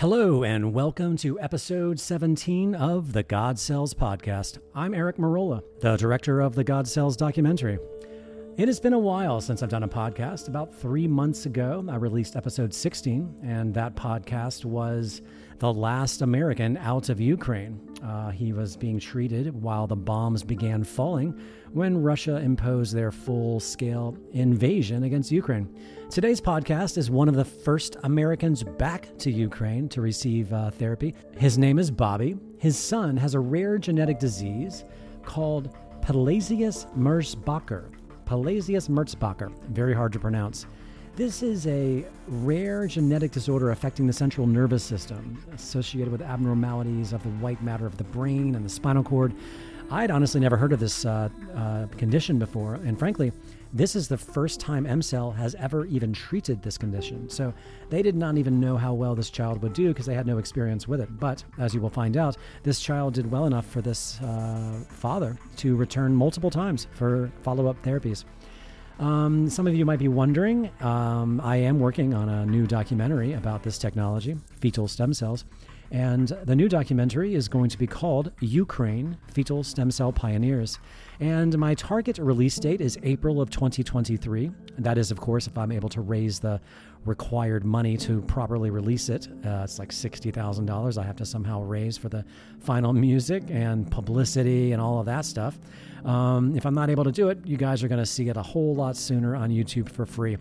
Hello, and welcome to episode 17 of the God Cells podcast. I'm Eric Merola, the director of the God Cells documentary. It has been a while since I've done a podcast. About three months ago, I released episode 16, and that podcast was The Last American Out of Ukraine. Uh, he was being treated while the bombs began falling when Russia imposed their full scale invasion against Ukraine. Today's podcast is one of the first Americans back to Ukraine to receive uh, therapy. His name is Bobby. His son has a rare genetic disease called Pelizaeus Merzbacher. Pelizaeus Merzbacher, very hard to pronounce. This is a rare genetic disorder affecting the central nervous system, associated with abnormalities of the white matter of the brain and the spinal cord. I'd honestly never heard of this uh, uh, condition before, and frankly, this is the first time EmCell has ever even treated this condition. So they did not even know how well this child would do because they had no experience with it. But as you will find out, this child did well enough for this uh, father to return multiple times for follow up therapies. Um, some of you might be wondering, um, I am working on a new documentary about this technology, fetal stem cells. And the new documentary is going to be called Ukraine Fetal Stem Cell Pioneers. And my target release date is April of 2023. That is, of course, if I'm able to raise the required money to properly release it. Uh, it's like $60,000 I have to somehow raise for the final music and publicity and all of that stuff. Um, if I'm not able to do it, you guys are going to see it a whole lot sooner on YouTube for free.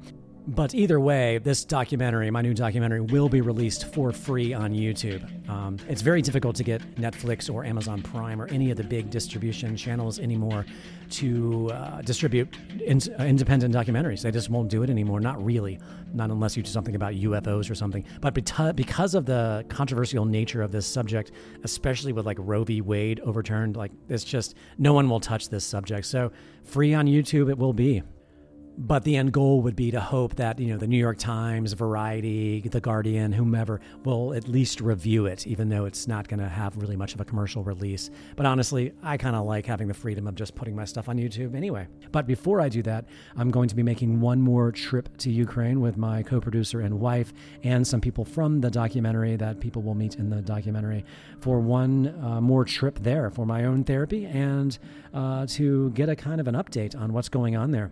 But either way, this documentary, my new documentary, will be released for free on YouTube. Um, it's very difficult to get Netflix or Amazon Prime or any of the big distribution channels anymore to uh, distribute in, uh, independent documentaries. They just won't do it anymore. Not really, not unless you do something about UFOs or something. But because of the controversial nature of this subject, especially with like Roe v. Wade overturned, like it's just no one will touch this subject. So free on YouTube it will be but the end goal would be to hope that you know the New York Times, Variety, The Guardian, whomever will at least review it, even though it's not going to have really much of a commercial release. But honestly, I kind of like having the freedom of just putting my stuff on YouTube anyway. But before I do that, I'm going to be making one more trip to Ukraine with my co-producer and wife, and some people from the documentary that people will meet in the documentary for one uh, more trip there for my own therapy and uh, to get a kind of an update on what's going on there.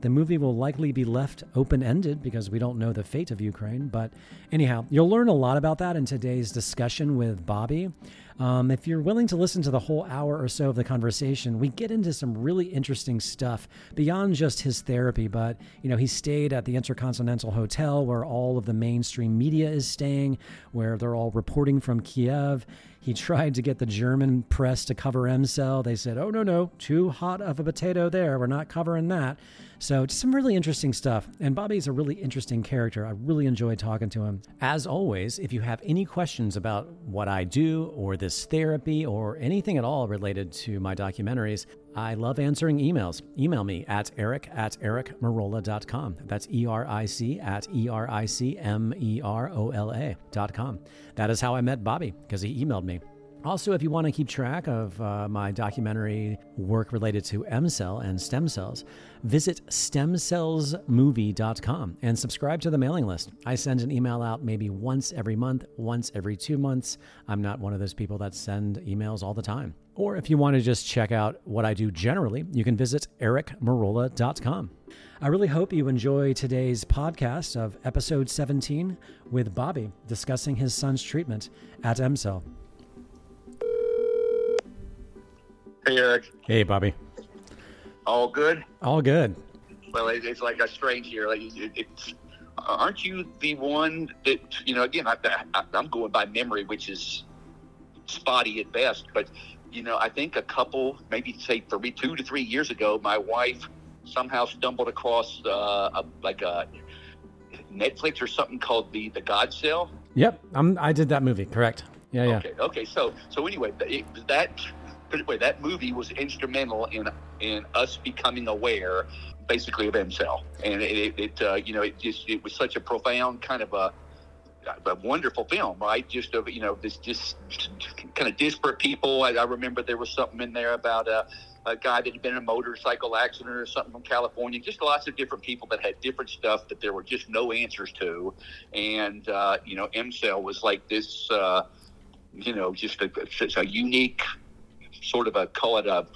The movie will likely be left open ended because we don't know the fate of Ukraine. But anyhow, you'll learn a lot about that in today's discussion with Bobby. Um, if you're willing to listen to the whole hour or so of the conversation, we get into some really interesting stuff beyond just his therapy. But, you know, he stayed at the Intercontinental Hotel where all of the mainstream media is staying, where they're all reporting from Kiev. He tried to get the German press to cover EmCell. They said, oh, no, no, too hot of a potato there. We're not covering that. So, just some really interesting stuff. And Bobby's a really interesting character. I really enjoyed talking to him. As always, if you have any questions about what I do or this therapy or anything at all related to my documentaries, I love answering emails. Email me at eric at ericmerola.com. That's E R I C at E R I C M E R O L A.com. That is how I met Bobby because he emailed me. Also, if you want to keep track of uh, my documentary work related to EmCell and stem cells, visit stemcellsmovie.com and subscribe to the mailing list. I send an email out maybe once every month, once every two months. I'm not one of those people that send emails all the time. Or if you want to just check out what I do generally, you can visit ericmerola.com. I really hope you enjoy today's podcast of episode 17 with Bobby discussing his son's treatment at EmCell. Hey, Eric. Hey, Bobby. All good? All good. Well, it, it's like a strange here. Like, it, it's aren't you the one that you know? Again, I, I, I'm going by memory, which is spotty at best. But you know, I think a couple, maybe say three, two to three years ago, my wife somehow stumbled across uh, a, like a Netflix or something called the the God Cell. Yep, I'm, I did that movie. Correct. Yeah, yeah. Okay. Okay. So so anyway, it, that that movie was instrumental in in us becoming aware, basically, of EmCell, and it, it uh, you know it just it was such a profound kind of a a wonderful film, right? Just of you know this just kind of disparate people. I, I remember there was something in there about a, a guy that had been in a motorcycle accident or something from California. Just lots of different people that had different stuff that there were just no answers to. And uh, you know, EmCell was like this. Uh, you know, just a, a unique sort of a call it a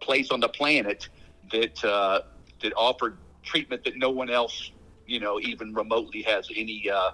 place on the planet that uh, that offered treatment that no one else, you know, even remotely has any, uh,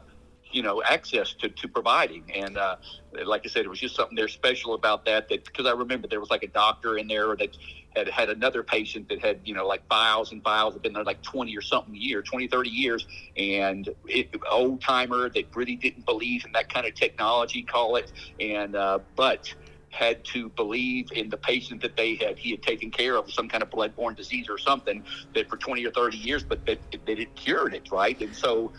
you know, access to, to providing. And uh, like I said, it was just something there special about that. That because I remember there was like a doctor in there that had had another patient that had, you know, like files and files had been there like 20 or something year, 20, 30 years, and it, old timer that really didn't believe in that kind of technology, call it, and uh, but had to believe in the patient that they had he had taken care of some kind of bloodborne disease or something that for 20 or 30 years but that, that it cured it right? And so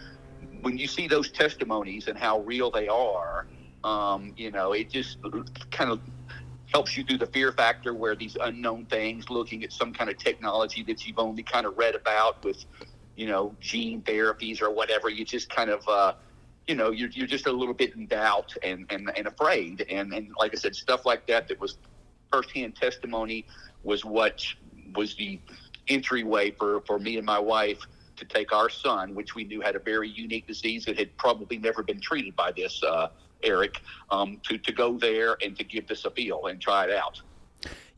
when you see those testimonies and how real they are um, you know it just kind of helps you through the fear factor where these unknown things looking at some kind of technology that you've only kind of read about with you know gene therapies or whatever you just kind of uh, you know, you're, you're just a little bit in doubt and, and, and afraid. And, and like I said, stuff like that, that was firsthand testimony was what was the entryway for, for me and my wife to take our son, which we knew had a very unique disease that had probably never been treated by this, uh, Eric, um, to, to go there and to give this a feel and try it out.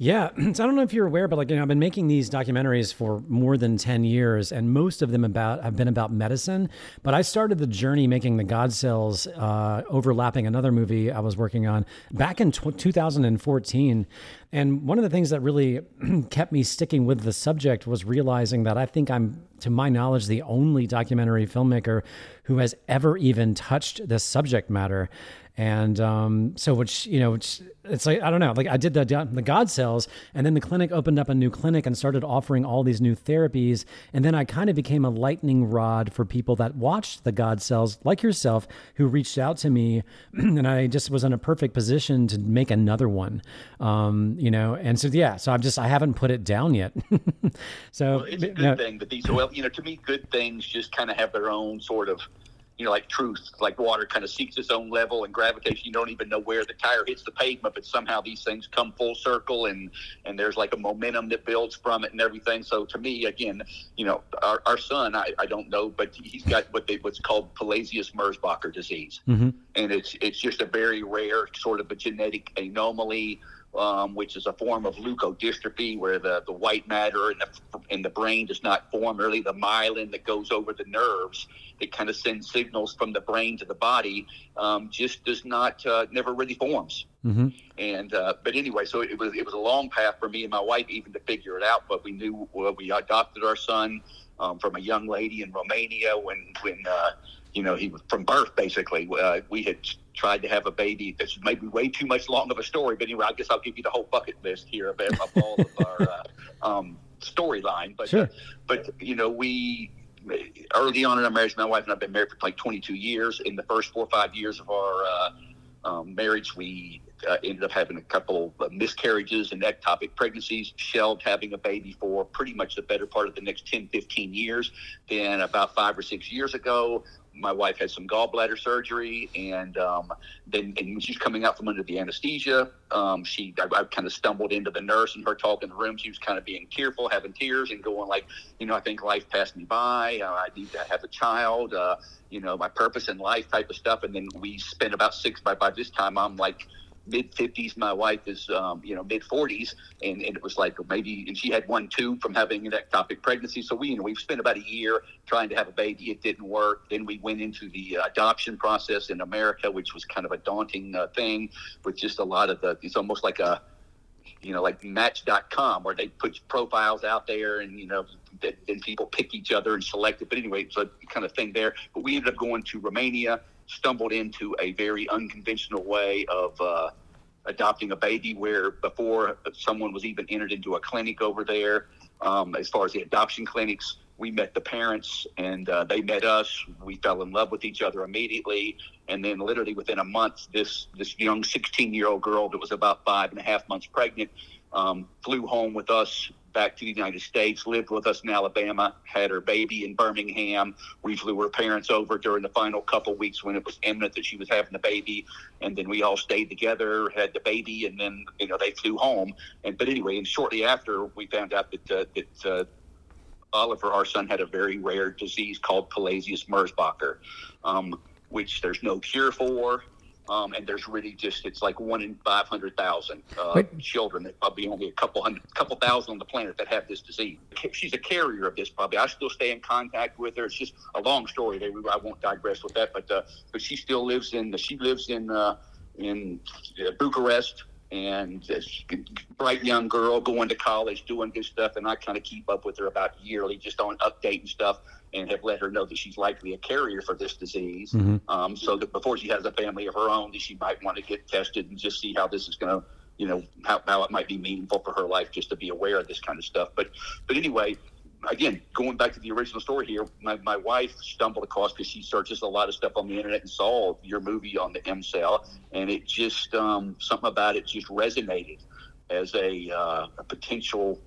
Yeah, so I don't know if you're aware, but like you know, I've been making these documentaries for more than ten years, and most of them about have been about medicine. But I started the journey making the God Cells, uh, overlapping another movie I was working on back in t- 2014. And one of the things that really kept me sticking with the subject was realizing that I think I'm, to my knowledge, the only documentary filmmaker who has ever even touched this subject matter and um, so which you know it's, it's like i don't know like i did the, the god cells and then the clinic opened up a new clinic and started offering all these new therapies. And then i kind of became a lightning rod for people that watched the god cells like yourself who reached out to me and i just was in a perfect position to make another one um, you know? And so yeah so i'm just i haven't put it down yet. So well, it's a good you know, thing that these well you know to me good things just kind of have their own sort of you know, like truth, like water kind of seeks its own level and gravitation. You don't even know where the tire hits the pavement, but somehow these things come full circle and, and there's like a momentum that builds from it and everything. So to me, again, you know, our, our son, I, I don't know, but he's got what they, what's called Pelizaeus-Merzbacher disease. Mm-hmm. And it's, it's just a very rare sort of a genetic anomaly um, which is a form of leukodystrophy, where the, the white matter in the, in the brain does not form. Really, the myelin that goes over the nerves that kind of sends signals from the brain to the body um, just does not, uh, never really forms. Mm-hmm. And uh, but anyway, so it was it was a long path for me and my wife even to figure it out. But we knew well, we adopted our son um, from a young lady in Romania when when. Uh, you know, he was from birth basically. Uh, we had tried to have a baby. That's maybe way too much long of a story, but anyway, I guess I'll give you the whole bucket list here of, of all of our uh, um, storyline. But sure. but you know, we early on in our marriage, my wife and I've been married for like 22 years. In the first four or five years of our uh, um, marriage, we uh, ended up having a couple of miscarriages and ectopic pregnancies, shelved having a baby for pretty much the better part of the next 10, 15 years. Then, about five or six years ago, my wife had some gallbladder surgery, and um, then and she's coming out from under the anesthesia, um, she I, I kind of stumbled into the nurse and her talk in the room. She was kind of being tearful, having tears, and going like, you know, I think life passed me by. Uh, I need to have a child. Uh, you know, my purpose in life type of stuff. And then we spent about six by by this time I'm like mid 50s. My wife is, um, you know, mid 40s, and, and it was like maybe, and she had one too from having an ectopic pregnancy. So we, you know, we've spent about a year trying to have a baby. It didn't work. Then we went into the uh, adoption process in America, which was kind of a daunting uh, thing with just a lot of the. It's almost like a you know, like Match.com, where they put profiles out there, and you know, then people pick each other and select it. But anyway, it's a kind of thing there. But we ended up going to Romania stumbled into a very unconventional way of uh, adopting a baby where before someone was even entered into a clinic over there, um, as far as the adoption clinics, we met the parents and uh, they met us. We fell in love with each other immediately. And then, literally within a month, this this young 16 year old girl that was about five and a half months pregnant um, flew home with us back to the United States, lived with us in Alabama, had her baby in Birmingham. We flew her parents over during the final couple weeks when it was imminent that she was having the baby, and then we all stayed together, had the baby, and then you know they flew home. And but anyway, and shortly after we found out that uh, that uh, Oliver, our son, had a very rare disease called Pelizaeus-Merzbacher, um, which there's no cure for. Um, and there's really just it's like one in five hundred thousand uh, children. That probably only a couple hundred, couple thousand on the planet that have this disease. She's a carrier of this. Probably I still stay in contact with her. It's just a long story. I won't digress with that. But uh, but she still lives in she lives in uh, in uh, Bucharest and this bright young girl going to college, doing good stuff, and I kind of keep up with her about yearly, just on updating stuff, and have let her know that she's likely a carrier for this disease. Mm-hmm. Um, so that before she has a family of her own, that she might want to get tested and just see how this is going to, you know, how, how it might be meaningful for her life, just to be aware of this kind of stuff. But but anyway, again, going back to the original story here, my, my wife stumbled across because she searches a lot of stuff on the internet and saw your movie on the EmCell, and it just um, something about it just resonated as a, uh, a potential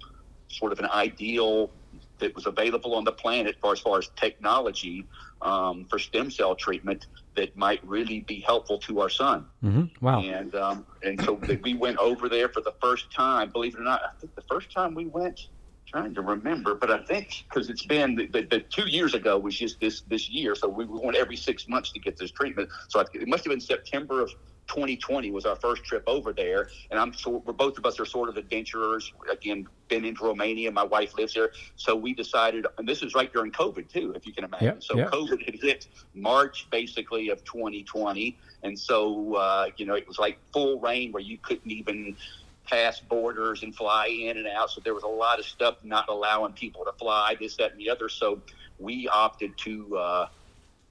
sort of an ideal that was available on the planet for as far as technology um, for stem cell treatment that might really be helpful to our son. Mm-hmm. Wow! And um, and so we went over there for the first time. Believe it or not, I think the first time we went trying to remember, but I think because it's been the, the, the, two years ago was just this this year, so we went every six months to get this treatment. So I, it must have been September of 2020 was our first trip over there, and I'm so we're both of us are sort of adventurers. Again, been into Romania. My wife lives there, so we decided, and this is right during COVID too, if you can imagine. Yep, so yep. COVID had hit March basically of 2020, and so uh, you know it was like full rain where you couldn't even pass borders and fly in and out. So there was a lot of stuff not allowing people to fly, this, that, and the other. So we opted to uh,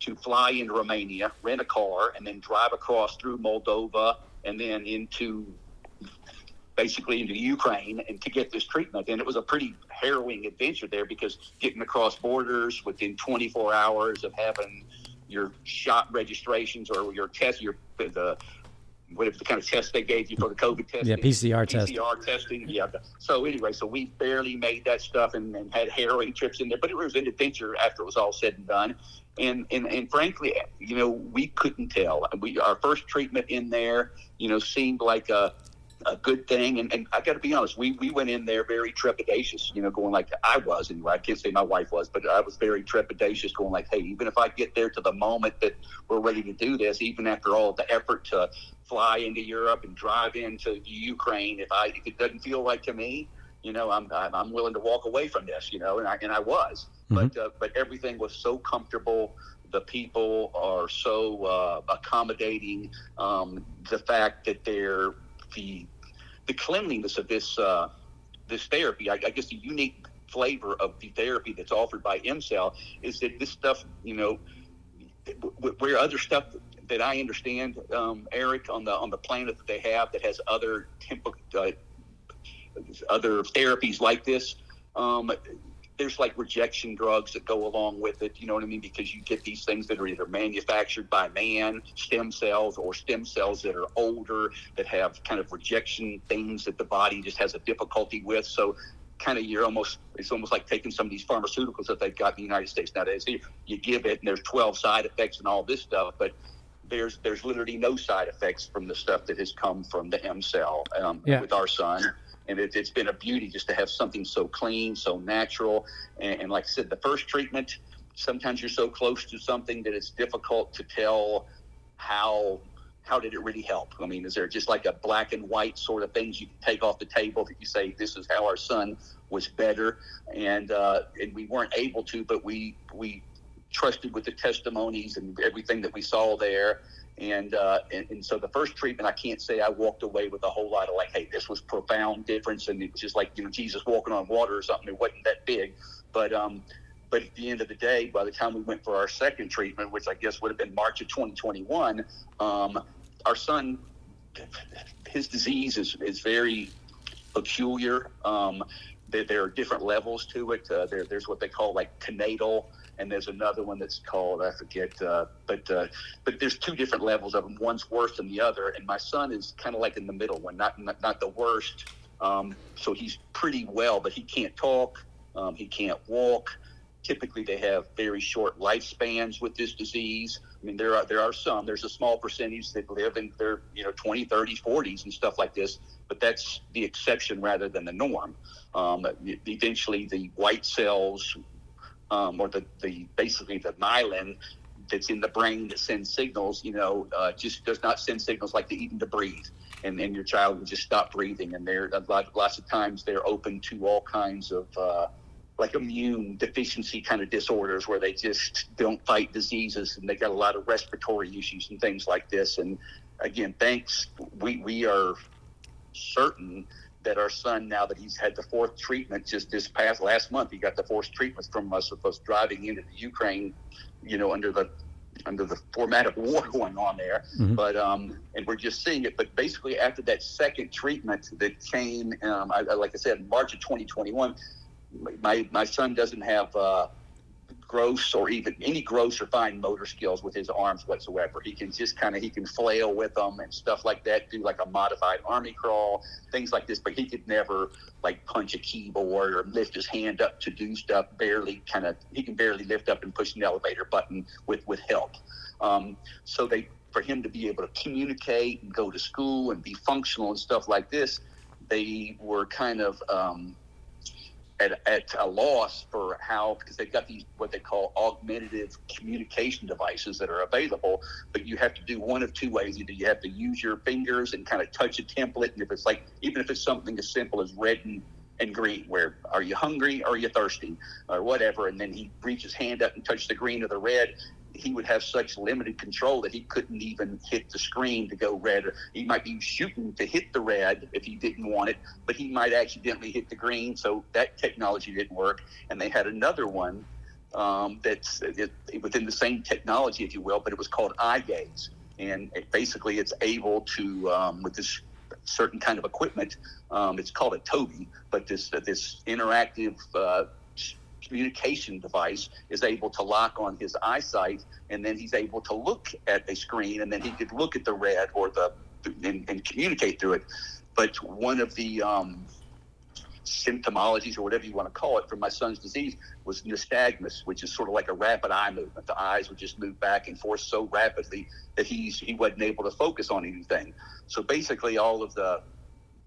to fly into Romania, rent a car, and then drive across through Moldova and then into basically into Ukraine and to get this treatment. And it was a pretty harrowing adventure there because getting across borders within 24 hours of having your shot registrations or your test, your the whatever the kind of test they gave you for the COVID testing. Yeah, PCR, test. PCR testing. Yeah. So anyway, so we barely made that stuff and, and, had harrowing trips in there, but it was an adventure after it was all said and done. And, and and frankly, you know, we couldn't tell. We our first treatment in there, you know, seemed like a a good thing. And, and I got to be honest, we, we went in there very trepidatious, you know, going like I was anyway. I can't say my wife was, but I was very trepidatious, going like, hey, even if I get there to the moment that we're ready to do this, even after all the effort to fly into Europe and drive into Ukraine, if I if it doesn't feel right to me, you know, I'm I'm willing to walk away from this, you know, and I and I was, mm-hmm. but uh, but everything was so comfortable the people are so uh, accommodating. Um, the fact that they're the the cleanliness of this uh, this therapy. I, I, guess the unique flavor of the therapy that's offered by EmCell is that this stuff, you know, where other stuff that I understand, um, Eric, on the on the planet that they have that has other tempo, uh, other therapies like this. Um, there's like rejection drugs that go along with it. You know what I mean? Because you get these things that are either manufactured by man, stem cells, or stem cells that are older that have kind of rejection things that the body just has a difficulty with. So kind of you're almost it's almost like taking some of these pharmaceuticals that they've got in the United States nowadays. You, you give it and there's 12 side effects and all this stuff, but there's there's literally no side effects from the stuff that has come from the EmCell um, yeah. with our son and it, has been a beauty just to have something so clean, so natural. And, and, like I said, the first treatment, sometimes you're so close to something that it's difficult to tell how how did it really help. I mean, is there just like a black and white sort of things you can take off the table that you say this is how our son was better, and uh, and we weren't able to, but we we trusted with the testimonies and everything that we saw there and, uh, and, and so the first treatment, I can't say I walked away with a whole lot of like, hey, this was profound difference, and it was just like you know Jesus walking on water or something. It wasn't that big, but um, but at the end of the day, by the time we went for our second treatment, which I guess would have been March of 2021, um, our son, his disease is is very peculiar. Um, there, there, are different levels to it. Uh, there, there's what they call like connatal and there's another one that's called I forget, uh, but uh, but there's two different levels of them. One's worse than the other, and my son is kind of like in the middle one, not not, not the worst. Um, so he's pretty well, but he can't talk. Um, he can't walk. Typically, they have very short lifespans with this disease. I mean, there are there are some. There's a small percentage that live in their you know 20, 30s, 40s and stuff like this. But that's the exception rather than the norm. Um, eventually, the white cells um, or the, the basically the myelin that's in the brain that sends signals, you know, uh, just does not send signals like the even to breathe. And then your child will just stop breathing. And they're lots of times they're open to all kinds of uh, like immune deficiency kind of disorders where they just don't fight diseases and they got a lot of respiratory issues and things like this. And again, thanks. We, we are certain that our son, now that he's had the fourth treatment just this past last month, he got the fourth treatment from us of us driving into the Ukraine, you know, under the under the format of war going on there. Mm-hmm. But um, and we're just seeing it. But basically, after that second treatment that came, um, I, like I said, March of 2021, my my son doesn't have. Uh, gross or even any gross or fine motor skills with his arms whatsoever. He can just kind of he can flail with them and stuff like that, do like a modified army crawl, things like this. But he could never like punch a keyboard or lift his hand up to do stuff. Barely kind of he can barely lift up and push an elevator button with with help. Um, so they for him to be able to communicate and go to school and be functional and stuff like this, they were kind of um, at, at a loss for how because they've got these what they call augmentative communication devices that are available but you have to do one of two ways. Either you have to use your fingers and kind of touch a template and if it's like even if it's something as simple as red and and green where are you hungry? Or are you thirsty? Or whatever and then he reaches hand up and touches the green or the red he would have such limited control that he couldn't even hit the screen to go red. He might be shooting to hit the red if he didn't want it, but he might accidentally hit the green. So that technology didn't work. And they had another one um, that's it, within the same technology, if you will, but it was called eye gaze. And it, basically, it's able to, um, with this certain kind of equipment, um, it's called a Tobii, but this this interactive uh, communication device is able to lock on his eyesight, and then he's able to look at a screen, and then he could look at the red or the and, and communicate through it. But one of the um, symptomologies or whatever you want to call it from my son's disease was nystagmus, which is sort of like a rapid eye movement. The eyes would just move back and forth so rapidly that he's he wasn't able to focus on anything. So basically, all of the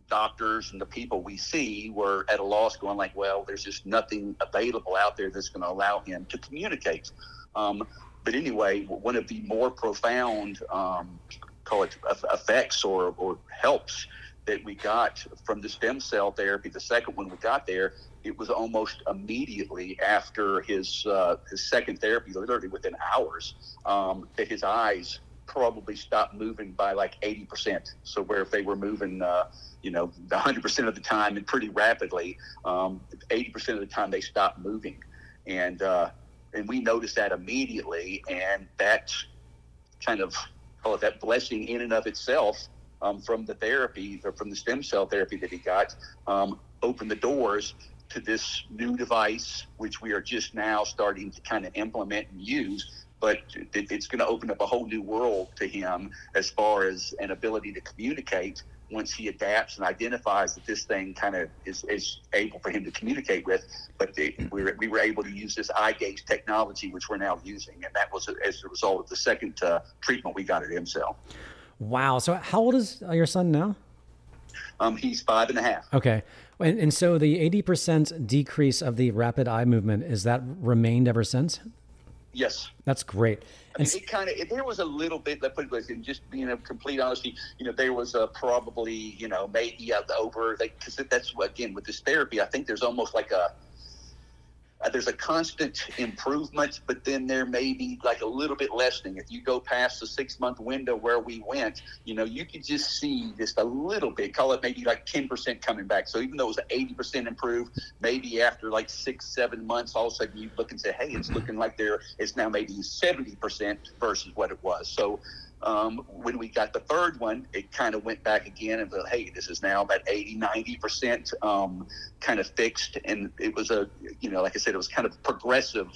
doctors and the people we see were at a loss going like well there's just nothing available out there that's going to allow him to communicate. Um, but anyway one of the more profound um, call it effects or, or helps that we got from the stem cell therapy the second one we got there it was almost immediately after his uh, his second therapy literally within hours um, that his eyes probably stopped moving by like 80% so where if they were moving uh, you know, 100% of the time and pretty rapidly. Um, 80% of the time they stopped moving. And, uh, and we noticed that immediately. And that kind of, call it that blessing in and of itself um, from the therapy or from the stem cell therapy that he got um, opened the doors to this new device, which we are just now starting to kind of implement and use. But it, it's going to open up a whole new world to him as far as an ability to communicate once he adapts and identifies that this thing kind of is, is able for him to communicate with. But the, we, were, we were able to use this eye gaze technology, which we're now using, and that was as a result of the second uh, treatment we got at EmCell. Wow! So how old is your son now? Um, he's five and a half. Okay, and, and so the eighty percent decrease of the rapid eye movement is that remained ever since? Yes, that's great. I mean, it kind of there was a little bit. Let's put it this, just being a complete honesty. You know, there was a probably you know maybe uh, over because that's again with this therapy. I think there's almost like a uh, there's a constant improvement, but then there may be like a little bit lessening. If you go past the six month window where we went, you know, you could just see just a little bit, call it maybe like 10% coming back. So even though it was 80% improved, maybe after like six, seven months, all of a sudden you look and say, hey, it's looking like there it's now maybe 70% versus what it was. So um, when we got the third one, it kind of went back again and said, hey, this is now about 80, 90% um, kind of fixed. And it was a, you know, like I said, it was kind of progressive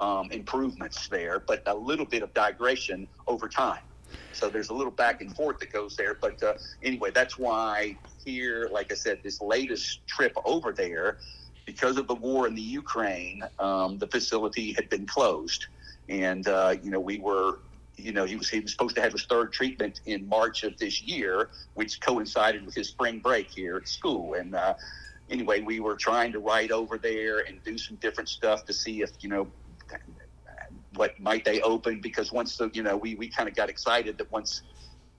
um, improvements there, but a little bit of digression over time. So there's a little back and forth that goes there. But uh, anyway, that's why here, like I said, this latest trip over there, because of the war in the Ukraine, um, the facility had been closed, and uh, you know we were. You know, he was he was supposed to have his third treatment in March of this year, which coincided with his spring break here at school. And uh, anyway, we were trying to ride over there and do some different stuff to see if you know what might they open because once the you know we we kind of got excited that once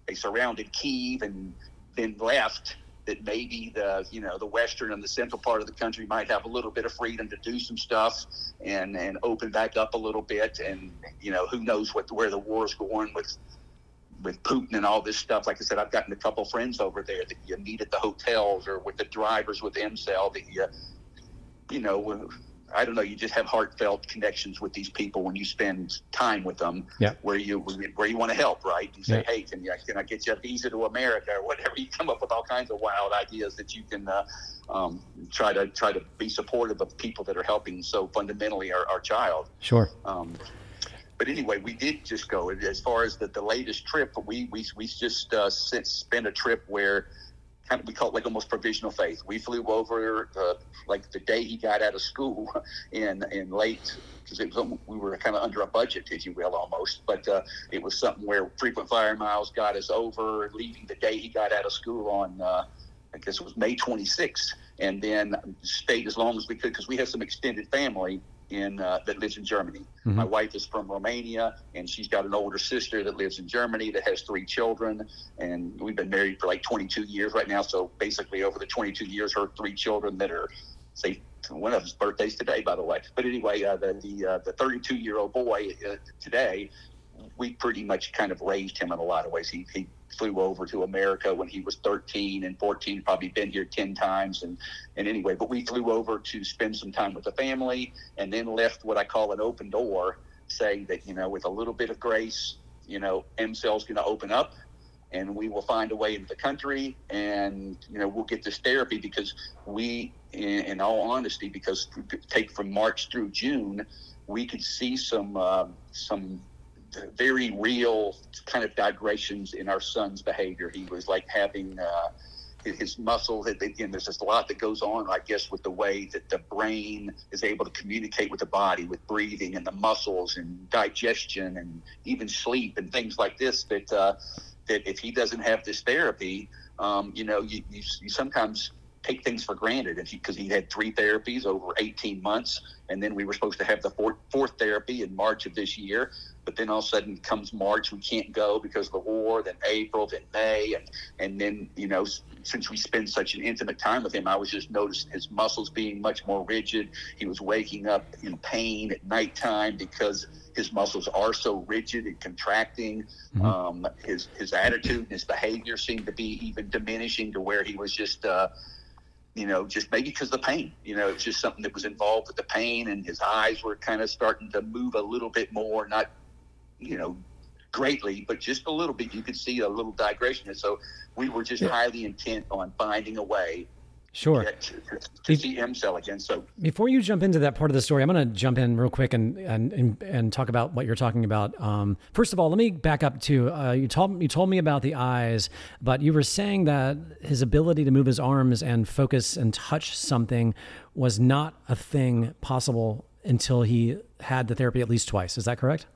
they surrounded Kiev and then left that maybe the you know the western and the central part of the country might have a little bit of freedom to do some stuff and and open back up a little bit and you know who knows what where the war is going with with Putin and all this stuff. Like I said, I've gotten a couple friends over there that you meet at the hotels or with the drivers with EmCell that you you know I don't know. You just have heartfelt connections with these people when you spend time with them. Yeah. Where you where you want to help, right? You say, Yeah. hey, can, you, can I get you a visa to America or whatever? You come up with all kinds of wild ideas that you can uh, um, try to try to be supportive of people that are helping so fundamentally our, our child. Sure. Um, but anyway, we did just go as far as the, the latest trip. We we we just uh, spent a trip where kind of we call it like almost provisional faith. We flew over uh, like the day he got out of school in in late because it was we were kind of under a budget, if you will, almost. But uh, it was something where frequent flyer miles got us over, leaving the day he got out of school on. Uh, I guess it was May 26th, and then stayed as long as we could because we have some extended family in uh, that lives in Germany. Mhm. My wife is from Romania, and she's got an older sister that lives in Germany that has three children, and we've been married for like 22 years right now. So basically, over the 22 years, her three children that are say one of his birthdays today, by the way. But anyway, uh, the the uh, the 32 year old boy uh, today, we pretty much kind of raised him in a lot of ways. He he flew over to America when he was 13 and 14, probably been here 10 times, and and anyway, but we flew over to spend some time with the family, and then left what I call an open door, saying that you know with a little bit of grace, you know, EmCell's going to open up. And we will find a way into the country, and you know we'll get this therapy because we, in, in all honesty, because take from March through June, we could see some uh, some very real kind of digressions in our son's behavior. He was like having uh, his- muscle. had- Again, there's just a lot that goes on, I guess, with the way that the brain is able to communicate with the body, with breathing and the muscles and digestion and even sleep and things like this. That uh, that if he doesn't have this therapy, um, you know, you, you, you sometimes take things for granted and because he, had three therapies over 18 months and then we were supposed to have the fourth, fourth therapy in march of this year. But then all of a sudden comes march we can't go because of the war then april then may and and then you know since we spend such an intimate time with him i was just noticing his muscles being much more rigid. He was waking up in pain at nighttime because his muscles are so rigid and contracting. Mhm. um, his his attitude and his behavior seemed to be even diminishing to where he was just uh, you know, just maybe because the pain, you know, it's just something that was involved with the pain, and his eyes were kind of starting to move a little bit more, not, you know, greatly, but just a little bit. You could see a little digression, and so we were just Yeah. highly intent on finding a way Sure. to, get to, to see again. So Before you jump into that part of the story, I'm going to jump in real quick and and and, and talk about what you're talking about. Um, first of all, let me back up to uh, you told you told me about the eyes, but you were saying that his ability to move his arms and focus and touch something was not a thing possible until he had the therapy at least twice. Is that correct?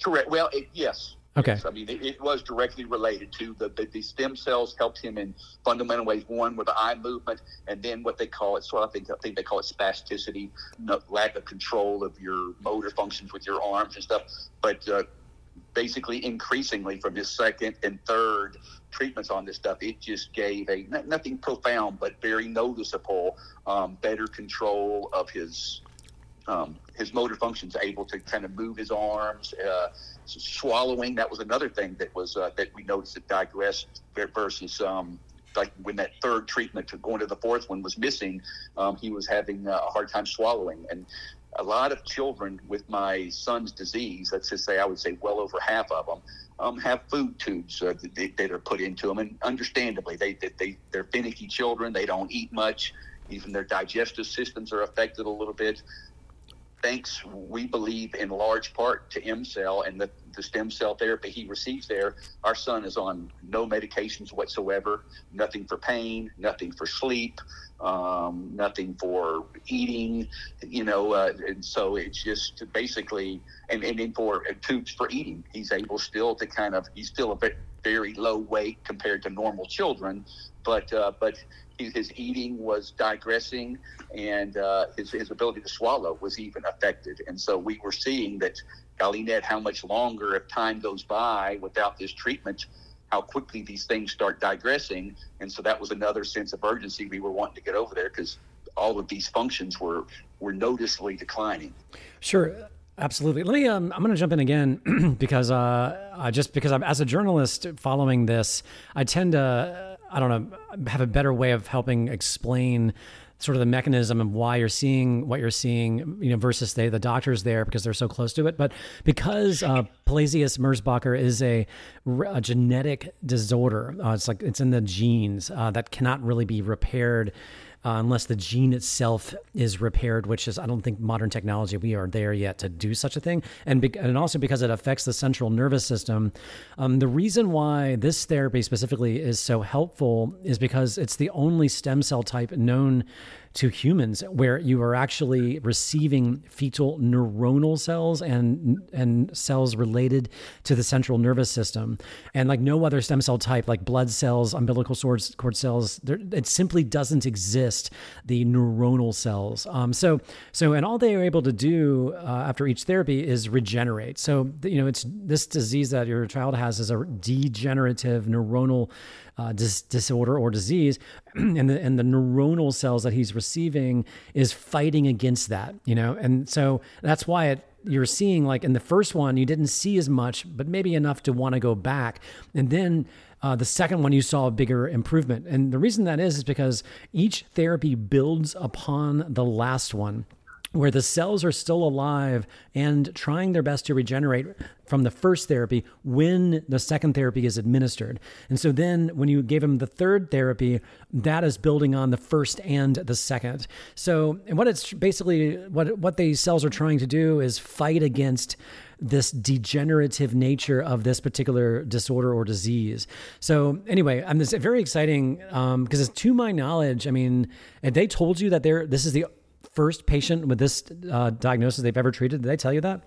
Correct. Well, it, yes. Okay. I mean, it, it was directly related to the, the the stem cells helped him in fundamental ways. One with the eye movement, and then what they call it. So I think I think they call it spasticity, no, lack of control of your motor functions with your arms and stuff. But uh, basically, increasingly from his second and third treatments on this stuff, it just gave a nothing profound, but very noticeable, um, better control of his um, his motor functions, able to kind of move his arms, uh, swallowing. That was another thing that was uh, that we noticed that digressed versus um, like when that third treatment to going to the fourth one was missing, um, he was having uh, a hard time swallowing. And a lot of children with my son's disease, let's just say I would say well over half of them, um, have food tubes uh, that, that are put into them, and understandably, they, they they they're finicky children. They don't eat much. Even their digestive systems are affected a little bit thanks, we believe, in large part to EmCell and the, the stem cell therapy he receives there, our son is on no medications whatsoever, nothing for pain, nothing for sleep, um, nothing for eating, you know, uh, and so it's just basically, and, and then for tubes for eating, he's able still to kind of, he's still a bit very low weight compared to normal children, but uh, but his eating was digressing and uh, his, his ability to swallow was even affected. And so we were seeing that, Ned, how much longer if time goes by without this treatment, how quickly these things start digressing. And so that was another sense of urgency we were wanting to get over there because all of these functions were, were noticeably declining. Sure. Absolutely. Let me. Um, I'm going to jump in again because uh, just because I'm as a journalist following this, I tend to I don't know have a better way of helping explain sort of the mechanism of why you're seeing what you're seeing, you know, versus they, the doctors there because they're so close to it. But because uh, Pelizaeus-Merzbacher is a, a genetic disorder, uh, it's like it's in the genes uh, that cannot really be repaired uh, unless the gene itself is repaired, which is, I don't think modern technology, we are there yet to do such a thing. And, be- and also because it affects the central nervous system. Um, the reason why this therapy specifically is so helpful is because it's the only stem cell type known to humans where you are actually receiving fetal neuronal cells and and cells related to the central nervous system. And like no other stem cell type like blood cells umbilical cord cells there, it simply doesn't exist the neuronal cells. Um, so so and all they are able to do uh, after each therapy is regenerate. So you know it's this disease that your child has is a degenerative neuronal uh, dis- disorder or disease, and the and the neuronal cells that he's receiving is fighting against that, you know, and so that's why it you're seeing like in the first one you didn't see as much, but maybe enough to want to go back, and then. Uh, the second one, you saw a bigger improvement. And the reason that is, is because each therapy builds upon the last one where the cells are still alive and trying their best to regenerate from the first therapy when the second therapy is administered. And so then when you gave him the third therapy, that is building on the first and the second. So and what it's basically what what these cells are trying to do is fight against this degenerative nature of this particular disorder or disease. So anyway, I'm this very exciting because um, to my knowledge, I mean, and they told you that they're this is the first patient with this uh, diagnosis they've ever treated. Did they tell you that?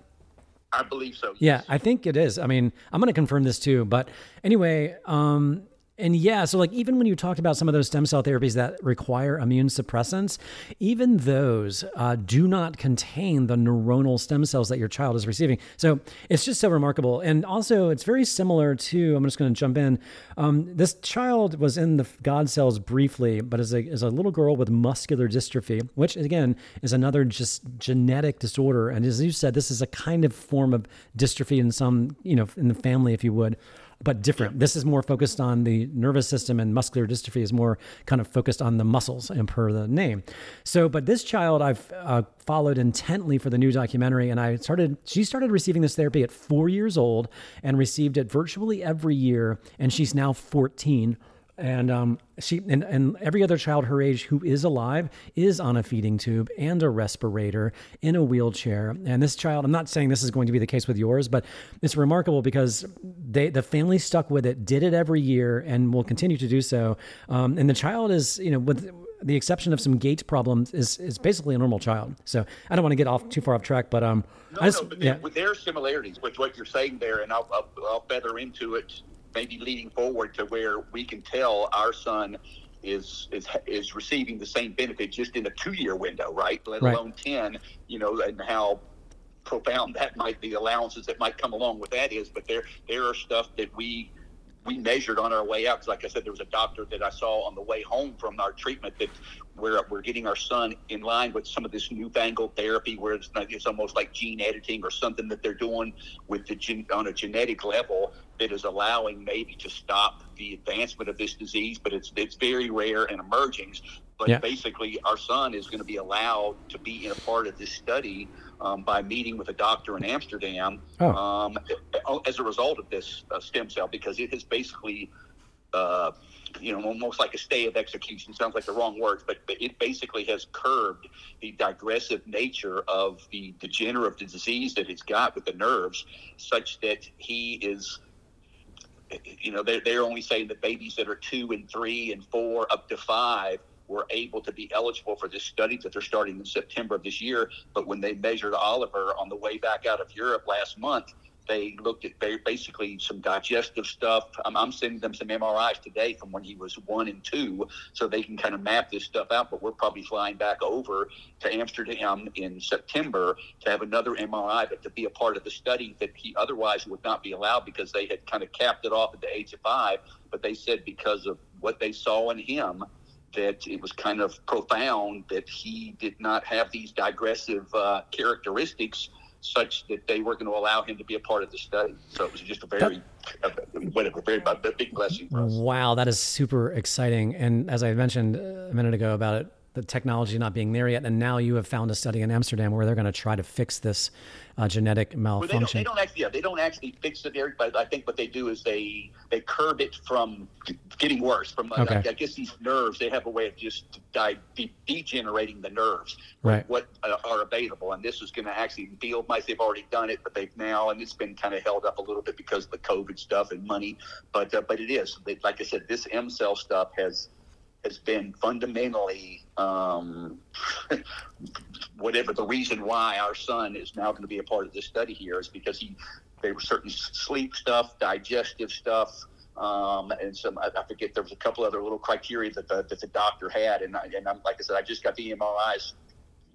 I believe so. Yes. Yeah, I think it is. I mean, I'm going to confirm this too. But anyway, um, and yeah, so like even when you talked about some of those stem cell therapies that require immune suppressants, even those uh, do not contain the neuronal stem cells that your child is receiving. So it's just so remarkable. And also, it's very similar to, I'm just going to jump in. Um, this child was in the God cells briefly, but as a, as a little girl with muscular dystrophy, which again is another just genetic disorder. And as you said, this is a kind of form of dystrophy in some, you know, in the family, if you would but different. This is more focused on the nervous system, and muscular dystrophy is more kind of focused on the muscles, and per the name. So, but this child I've uh, followed intently for the new documentary, and I started. She started receiving this therapy at four years old, and received it virtually every year, and she's now 14 and um, she and, and every other child her age who is alive is on a feeding tube and a respirator in a wheelchair. And this child, I'm not saying this is going to be the case with yours, but it's remarkable because they the family stuck with it, did it every year, and will continue to do so. Um, and the child is, you know, with the exception of some gait problems, is is basically a normal child. So I don't want to get off too far off track, but um, no, just, no, but yeah. there are similarities with what you're saying there, and I'll, I'll, I'll feather into it maybe leading forward to where we can tell our son is is is receiving the same benefit just in a two year window, right? Let right. alone ten. You know, and how profound that might be. Allowances that might come along with that is, but there there are stuff that we we measured on our way out. Because, like I said, there was a doctor that I saw on the way home from our treatment that we're, we're getting our son in line with some of this newfangled therapy where it's, it's almost like gene editing or something that they're doing with the gen, on a genetic level that is allowing maybe to stop the advancement of this disease, but it's it's very rare and emerging. But yeah. basically, our son is going to be allowed to be in a part of this study um, by meeting with a doctor in Amsterdam oh. um, as a result of this uh, stem cell because it has basically uh, you know, almost like a stay of execution. Sounds like the wrong words, but, but it basically has curbed the digressive nature of the degenerative disease that he's got with the nerves, such that he is you know, they're, they're only saying that babies that are two and three and four up to five were able to be eligible for this study that they're starting in September of this year. But when they measured Oliver on the way back out of Europe last month, they looked at basically some digestive stuff. I'm, I'm, sending them some MRIs today from when he was one and two, so they can kind of map this stuff out. But we're probably flying back over to Amsterdam in September to have another MRI, but to be a part of the study that he otherwise would not be allowed because they had kind of capped it off at the age of five. But they said because of what they saw in him, that it was kind of profound that he did not have these digressive uh, characteristics such that they were going to allow him to be a part of the study. So it was just a very, that, a, whatever, very a big blessing. Wow, that is super exciting. And as I mentioned a minute ago about it, the technology not being there yet, and now you have found a study in Amsterdam where they're going to try to fix this uh, genetic malfunction. Well, they, don't, they, don't, actually, yeah, they don't actually fix it, Eric. But I think what they do is they they curb it from getting worse. From uh, okay. I, I, guess these nerves, they have a way of just de- de- degenerating the nerves, right. what uh, are available. And this is going to actually feel might they've already done it, but they've now, and it's been kind of held up a little bit because of the COVID stuff and money. But uh, but it is, like I said, this EmCell stuff has has been fundamentally um, whatever the reason why our son is now going to be a part of this study here is because he there were certain sleep stuff, digestive stuff, um, and some I, I, forget there was a couple other little criteria that the, that the doctor had, and I, and I'm, like I said, I just got the MRIs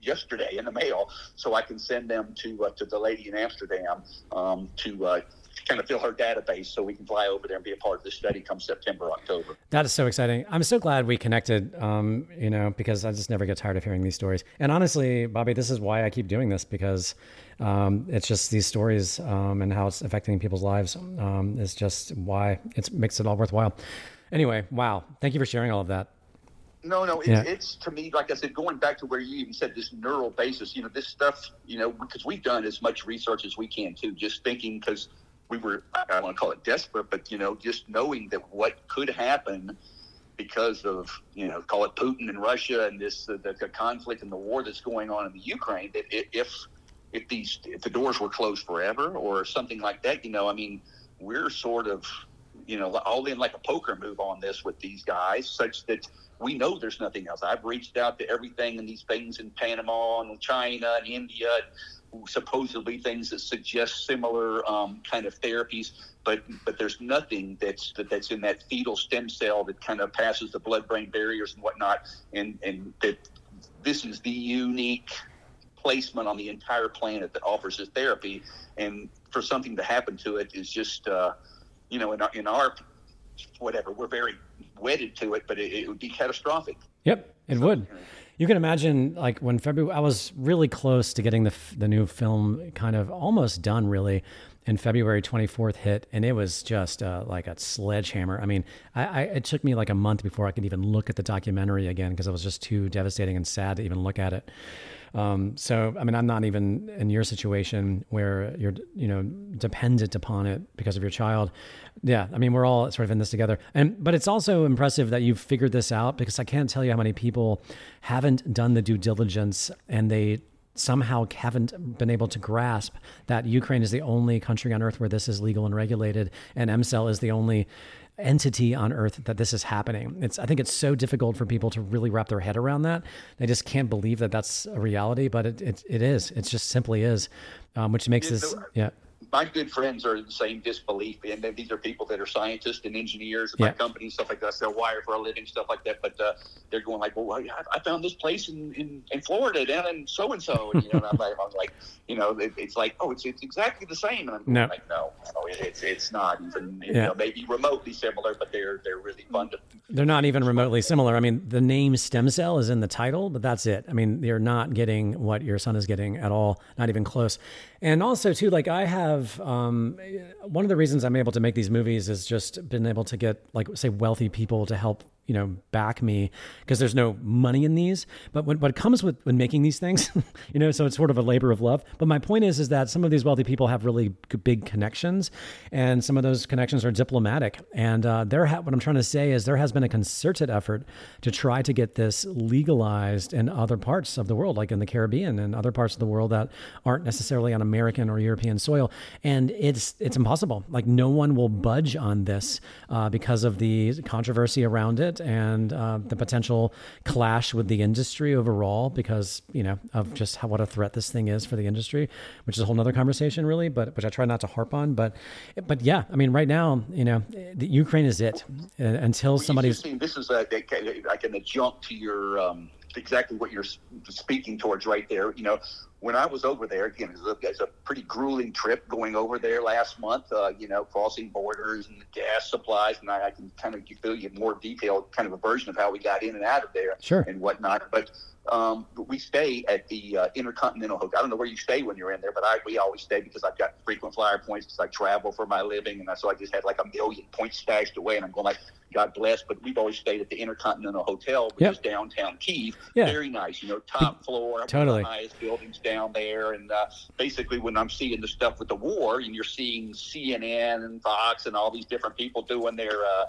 yesterday in the mail, so I can send them to uh, to the lady in Amsterdam um, to uh, kind of fill her database so we can fly over there and be a part of the study come September, October. That is so exciting. I'm so glad we connected, um, you know, because I just never get tired of hearing these stories. And honestly, Bobby, this is why I keep doing this because um, it's just these stories um, and how it's affecting people's lives um, is just why it makes it all worthwhile. Anyway, wow. Thank you for sharing all of that. No, no, it's, yeah. it's to me, like I said, going back to where you even said this neural basis, you know, this stuff, you know, because we've done as much research as we can too, just thinking because we were I don't want to call it desperate, but you know, just knowing that what could happen because of you know, call it Putin and Russia and this uh, the, the conflict and the war that's going on in the Ukraine. That if if these if the doors were closed forever or something like that, you know, I mean, we're sort of you know all in like a poker move on this with these guys, such that we know there's nothing else. I've reached out to everything and these things in Panama and China and India supposedly things that suggest similar um, kind of therapies, but but there's nothing that's that, that's in that fetal stem cell that kind of passes the blood-brain barriers and whatnot, and and that this is the unique placement on the entire planet that offers this therapy, and for something to happen to it is just uh, you know in our, in our whatever we're very wedded to it, but it, it would be catastrophic. Yep, it so, would. You can imagine, like when February, I was really close to getting the the new film kind of almost done, really. And February 24th hit, and it was just uh, like a sledgehammer. I mean, I, I, it took me like a month before I could even look at the documentary again because it was just too devastating and sad to even look at it. Um, so, I mean, I'm not even in your situation where you're, you know, dependent upon it because of your child. Yeah, I mean, we're all sort of in this together. And but it's also impressive that you've figured this out because I can't tell you how many people haven't done the due diligence and they somehow haven't been able to grasp that Ukraine is the only country on earth where this is legal and regulated, and EmCell is the only entity on earth that this is happening. It's I think it's so difficult for people to really wrap their head around that. They just can't believe that that's a reality, but it it, it is. It just simply is, um, which makes this yeah my good friends are in the same disbelief, and these are people that are scientists and engineers at yeah. my company, stuff like that. Sell wire for a living, stuff like that. But uh, they're going like, "Well, I, found this place in, in, in Florida down in so and so," and you know, I'm, like, I'm like, you know, it, it's like, oh, it's it's exactly the same. And I'm no. like, no, no, it, it's it's not even. You know, maybe remotely similar, but they're they're really fun to. They're not even remotely similar. I mean, the name stem cell is in the title, but that's it. I mean, you're not getting what your son is getting at all, not even close. And also, too, like I have um, one of the reasons I'm able to make these movies is just been able to get, like, say, wealthy people to help you know back me because there's no money in these. But what, what comes with when making these things you know so it's sort of a labor of love. But my point is is that some of these wealthy people have really big connections and some of those connections are diplomatic. And uh, there ha- what i'm trying to say is there has been a concerted effort to try to get this legalized in other parts of the world like in the caribbean and other parts of the world that aren't necessarily on american or european soil. And it's it's impossible. Like no one will budge on this uh, because of the controversy around it and uh, the potential clash with the industry overall because you know of just how what a threat this thing is for the industry, which is a whole other conversation really, but which I try not to harp on. But but yeah, I mean, right now, you know, the Ukraine is it uh, until somebody's. This is a, like an adjunct to your. Um, exactly what you're speaking towards right there. You know, when I was over there, again, it was, a, it was a pretty grueling trip going over there last month, uh, you know, crossing borders and gas supplies. And I, I can kind of give you more detailed kind of a version of how we got in and out of there sure. and whatnot. But um, we stay at the uh, Intercontinental Hotel. I don't know where you stay when you're in there, but I we always stay because I've got frequent flyer points because I travel for my living, and so I just had like a million points stashed away, and I'm going like, God bless. But we've always stayed at the Intercontinental Hotel, which yep. is downtown Kiev. Yeah. Very nice, you know, top floor, totally highest buildings down there, and uh, basically when I'm seeing the stuff with the war, and you're seeing CNN and Fox and all these different people doing their uh,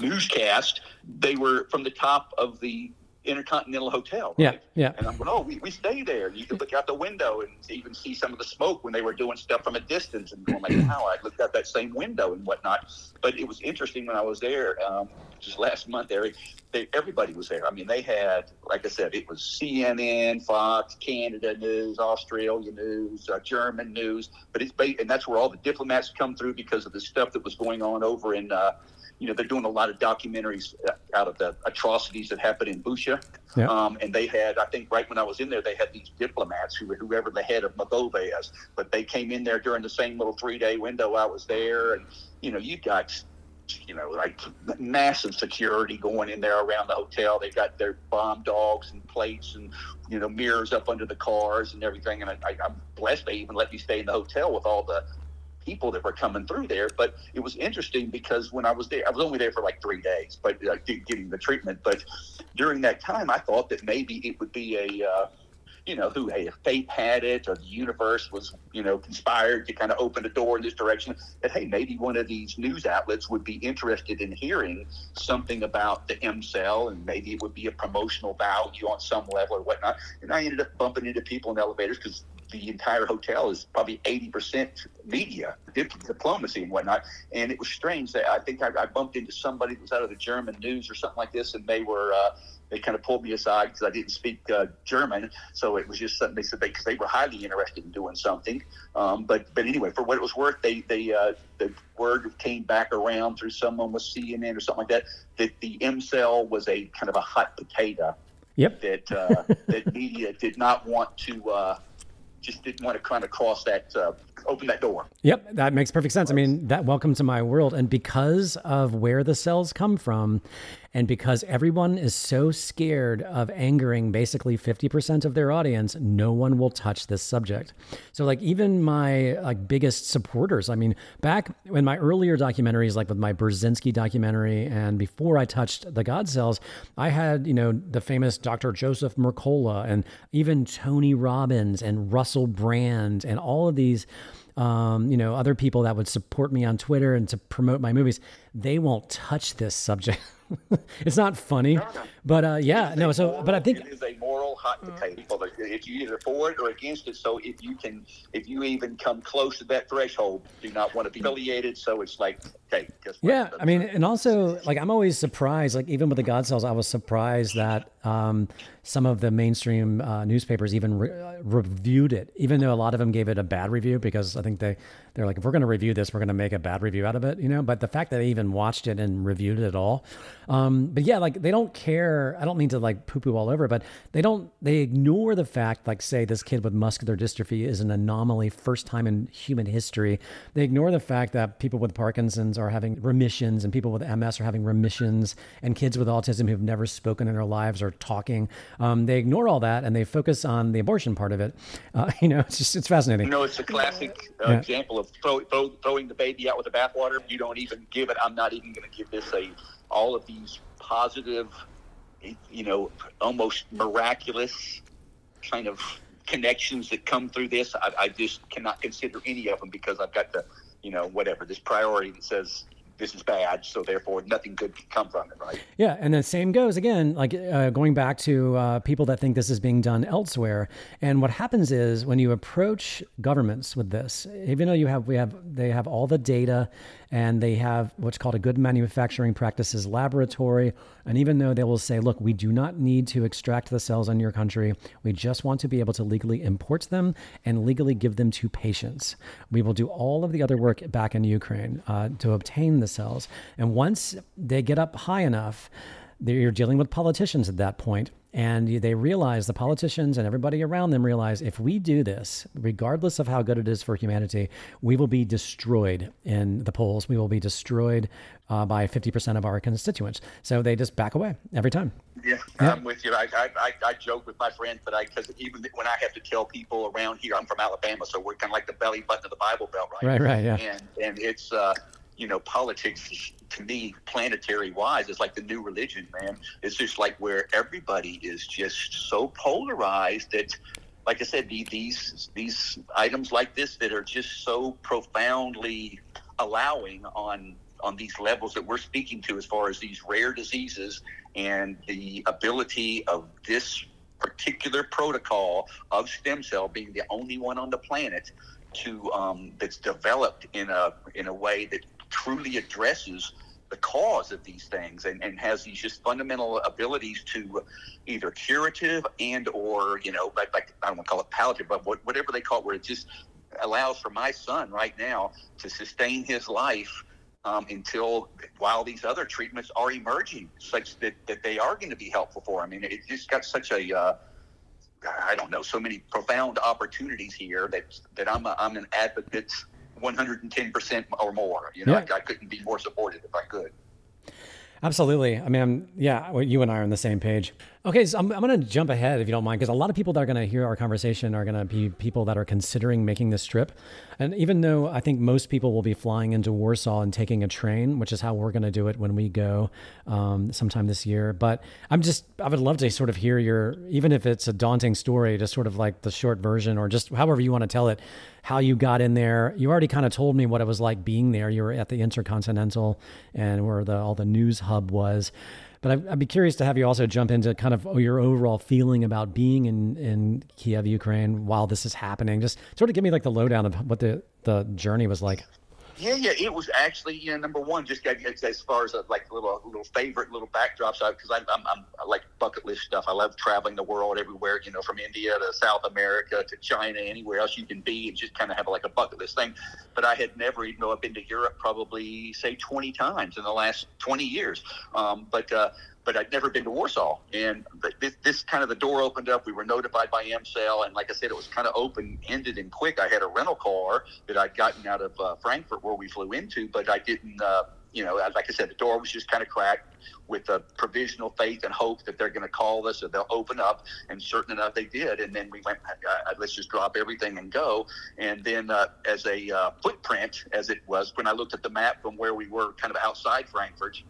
newscast, they were from the top of the Intercontinental Hotel. Right? Yeah, yeah. And I'm going, oh, we, we stay there. You could look out the window and even see some of the smoke when they were doing stuff from a distance. And going like, how I looked out that same window and whatnot. But it was interesting when I was there um, just last month. There, they, everybody was there. I mean, they had, like I said, it was CNN, Fox, Canada News, Australia News, uh, German News. But it's and that's where all the diplomats come through because of the stuff that was going on over in. Uh, you know, they're doing a lot of documentaries uh, out of the atrocities that happened in Bucha. Yeah. Um, and they had, I think, right when I was in there, they had these diplomats who, were whoever the head of Moldova is, but they came in there during the same little three day window I was there. And, you know, you got, you know, like massive security going in there around the hotel. They got their bomb dogs and plates and, you know, mirrors up under the cars and everything. And I, I, I'm blessed they even let me stay in the hotel with all the people that were coming through there. But it was interesting because when I was there, I was only there for like three days, but uh, getting the treatment. But during that time, I thought that maybe it would be a, uh, you know, who, hey, if fate had it or the universe was, you know, conspired to kind of open the door in this direction, that, hey, maybe one of these news outlets would be interested in hearing something about the EmCell and maybe it would be a promotional value on some level or whatnot. And I ended up bumping into people in elevators because the entire hotel is probably 80% media, diplomacy and whatnot. And it was strange that I think I, I, bumped into somebody that was out of the German news or something like this, and they were. Uh, they kind of pulled me aside because I didn't speak uh, German, so it was just something they said because they, they, were highly interested in doing something. Um, but but anyway, for what it was worth, they they uh, the word came back around through someone with CNN or something like that that the EmCell was a kind of a hot potato. Yep. That uh, that media did not want to uh, just didn't want to kind of cross that, uh, open that door. Yep, that makes perfect sense. I mean, that welcome to my world. And because of where the cells come from, and because everyone is so scared of angering basically 50% of their audience, no one will touch this subject. So, like, even my like biggest supporters, I mean, back in my earlier documentaries, like with my Burzynski documentary, and before I touched the God cells, I had, you know, the famous Dr. Joseph Mercola and even Tony Robbins and Russell Brand and all of these um, you know, other people that would support me on Twitter and to promote my movies, they won't touch this subject. it's not funny, no, no. but uh, yeah, no. So, moral, but I think it is a moral hot potato. If you either for it or against it, so if you can, if you even come close to that threshold, do not want to be affiliated. So it's like, okay, yeah. I mean, and also like I'm always surprised. Like even with the God cells, I was surprised that um, some of the mainstream uh, newspapers even re- uh, reviewed it, even though a lot of them gave it a bad review because I think they they're like, if we're going to review this, we're going to make a bad review out of it, you know. But the fact that they even watched it and reviewed it at all, um, but yeah, like they don't care. I don't mean to like poo poo all over, but they don't. They ignore the fact, like say this kid with muscular dystrophy is an anomaly, first time in human history. They ignore the fact that people with Parkinson's are having remissions, and people with MS are having remissions, and kids with autism who've never spoken in their lives are talking. Um, they ignore all that and they focus on the abortion part of it. Uh, you know, it's just it's fascinating. You know, it's a classic uh, yeah. example of throw, throw, throwing the baby out with the bathwater. You don't even give it. I'm not even going to give this a all of these positive, you know, almost miraculous kind of connections that come through this. I, I just cannot consider any of them because I've got the, you know, whatever this priority that says this is bad, so therefore nothing good can come from it, right? Yeah, and the same goes again, like uh, going back to uh, people that think this is being done elsewhere. And what happens is when you approach governments with this, even though you have we have they have all the data and they have what's called a good manufacturing practices laboratory. And even though they will say, look, we do not need to extract the cells in your country, we just want to be able to legally import them and legally give them to patients. We will do all of the other work back in Ukraine uh, to obtain the cells. And once they get up high enough, you're dealing with politicians at that point and they realize the politicians and everybody around them realize if we do this regardless of how good it is for humanity we will be destroyed in the polls. We will be destroyed uh, by 50% of our constituents. So they just back away every time. Yeah, yeah. i'm with you. I, I, I, joke with my friends but i because even when i have to tell people around here i'm from alabama so we're kind of like the belly button of the bible belt right? Right right yeah. And and it's uh you know, politics to me, planetary wise, it's like the new religion, man. It's just like where everybody is just so polarized that, like I said, these these items like this that are just so profoundly allowing on on these levels that we're speaking to, as far as these rare diseases and the ability of this particular protocol of stem cell being the only one on the planet to um, that's developed in a in a way that truly addresses the cause of these things and, and has these just fundamental abilities to either curative and or you know like, like I don't want to call it palliative but whatever they call it where it just allows for my son right now to sustain his life um, until while these other treatments are emerging such that, that they are going to be helpful for him. I mean, it just got such a uh, I don't know so many profound opportunities here that that I'm a, I'm an advocate 110% or more. You know, yeah. I, I couldn't be more supportive if I could. Absolutely. I mean, I'm, yeah, you and I are on the same page. Okay, so I'm, I'm going to jump ahead if you don't mind, because a lot of people that are going to hear our conversation are going to be people that are considering making this trip. And even though I think most people will be flying into Warsaw and taking a train, which is how we're going to do it when we go um, sometime this year, but I'm just, I would love to sort of hear your, even if it's a daunting story, just sort of like the short version or just however you want to tell it, how you got in there. You already kind of told me what it was like being there. You were at the Intercontinental and where the, all the news hub was. But I'd, I'd, be curious to have you also jump into kind of your overall feeling about being in, in Kiev, Ukraine, while this is happening. Just sort of give me like the lowdown of what the, the journey was like. Yeah, yeah, it was actually you know number one. Just as far as a, like little little favorite little backdrops, because I'm, I'm, I'm like bucket list stuff. I love traveling the world everywhere. You know, from India to South America to China, anywhere else you can be, and just kind of have like a bucket list thing. But I had never, even though I've been to Europe probably say 20 times in the last 20 years. Um, but uh, but I'd never been to Warsaw. And this, this, kind of the door opened up. We were notified by EmCell, and like I said, it was kind of open ended and quick. I had a rental car that I'd gotten out of uh, Frankfurt where we flew into, but I didn't. Uh, you know, like I said, the door was just kind of cracked with a provisional faith and hope that they're going to call us or they'll open up. And certain enough, they did. And then we went, uh, let's just drop everything and go. And then, uh, as a uh, footprint, as it was, when I looked at the map from where we were kind of outside Frankfurt,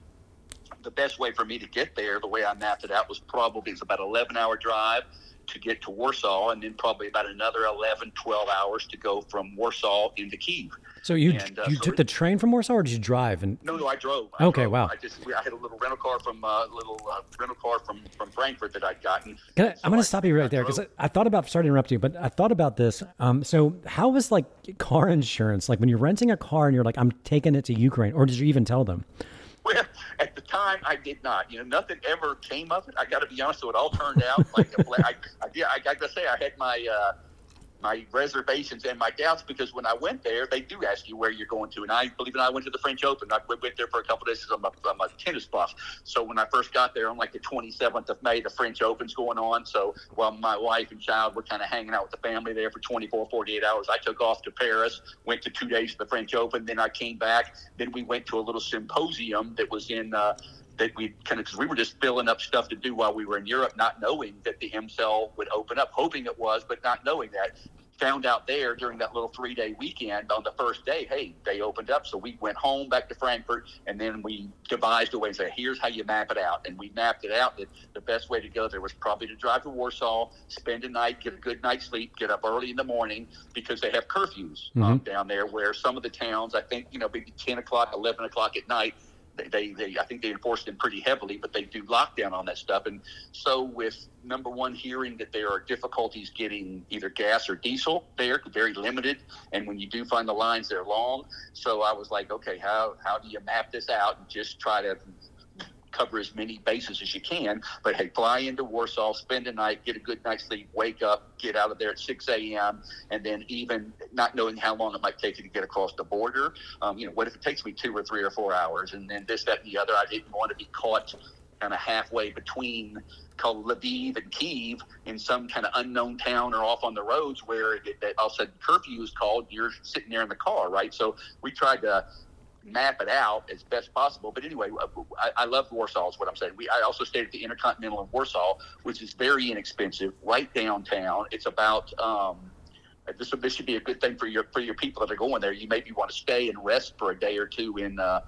the best way for me to get there, the way I mapped it out, was probably it's about 11 hour drive to get to Warsaw, and then probably about another 11, 12 hours to go from Warsaw into Kiev. So you and, uh, you so took the train from Warsaw, or did you drive? And no, no, I drove. I okay, drove. wow. I just I had a little rental car from uh, little uh, rental car from from Frankfurt that I'd gotten. I, am going to stop you right there because I, I, thought about sorry to interrupt you, but I thought about this. Um, so how was like car insurance? Like when you're renting a car and you're like, I'm taking it to Ukraine, or did you even tell them? At the time, I did not. You know, nothing ever came of it. I got to be honest. So it all turned out like I, I, yeah. I got to say, I had my uh, my reservations and my doubts because when I went there, they do ask you where you're going to. And I believe it, I went to the French Open. I went there for a couple of days because I'm a, I'm a tennis buff. So when I first got there on like the 27th of May, the French Open's going on. So while my wife and child were kind of hanging out with the family there for 24, 48 hours, I took off to Paris, went to two days of the French Open. Then I came back. Then we went to a little symposium that was in, uh, that we kind of because we were just filling up stuff to do while we were in Europe, not knowing that the EmCell would open up, hoping it was, but not knowing that found out there during that little three day weekend on the first day, hey, they opened up. So we went home back to Frankfurt and then we devised a way to say, here's how you map it out. And we mapped it out that the best way to go there was probably to drive to Warsaw, spend a night, get a good night's sleep, get up early in the morning because they have curfews mm-hmm. um, down there where some of the towns, I think, you know, maybe 10 o'clock, 11 o'clock at night, they, they, I think they enforce them pretty heavily, but they do lockdown on that stuff. And so, with number one, hearing that there are difficulties getting either gas or diesel there, very limited, and when you do find the lines, they're long. So I was like, okay, how how do you map this out and just try to cover as many bases as you can. But hey, fly into Warsaw, spend a night, get a good night's sleep, wake up, get out of there at 6 a.m., and then even not knowing how long it might take you to get across the border. Um, you know, what if it takes me two or three or four hours, and then this, that, and the other? I didn't want to be caught kind of halfway between called Lviv and Kiev in some kind of unknown town or off on the roads where it, all of a sudden curfew is called. You're sitting there in the car, right? So we tried to map it out as best possible. But anyway, uh, I, I love Warsaw is what I'm saying. We I also stayed at the Intercontinental in Warsaw, which is very inexpensive, right downtown. It's about um, this this should be a good thing for your for your people that are going there. You maybe want to stay and rest for a day or two in uh,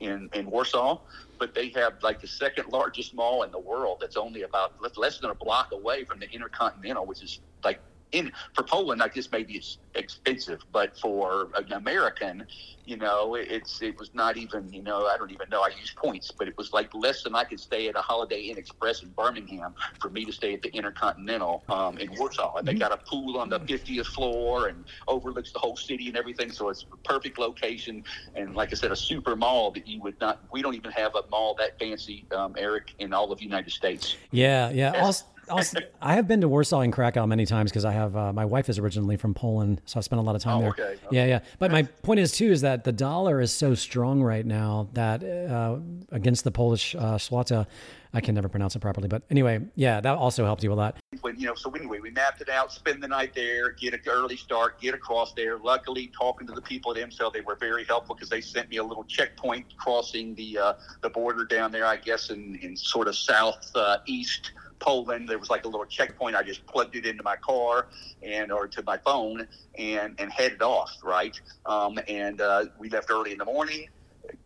in in Warsaw, but they have like the second largest mall in the world. That's only about less than a block away from the Intercontinental, which is like in for Poland, I guess maybe it's expensive, but for an American, you know, it's it was not even you know I don't even know I use points, but it was like less than I could stay at a Holiday Inn Express in Birmingham for me to stay at the Intercontinental um, in Warsaw. And they got a pool on the 50th floor and overlooks the whole city and everything, so it's a perfect location. And like I said, a super mall that you would not. We don't even have a mall that fancy, um, Eric, in all of the United States. Yeah, yeah. Also, also, I have been to Warsaw and Krakow many times because I have uh, my wife is originally from Poland, so I've spent a lot of time oh, there. Okay, okay. Yeah, yeah. But my point is too is that the dollar is so strong right now that uh, against the Polish uh, zloty, I can never pronounce it properly. But anyway, yeah, that also helped you a lot. You know, so anyway, we mapped it out, spend the night there, get an early start, get across there. Luckily, talking to the people at EmCell, they were very helpful because they sent me a little checkpoint crossing the uh, the border down there, I guess, in, in sort of south uh, east Poland. There was like a little checkpoint. I just plugged it into my car and or to my phone and and headed off. Right, um, and uh, we left early in the morning.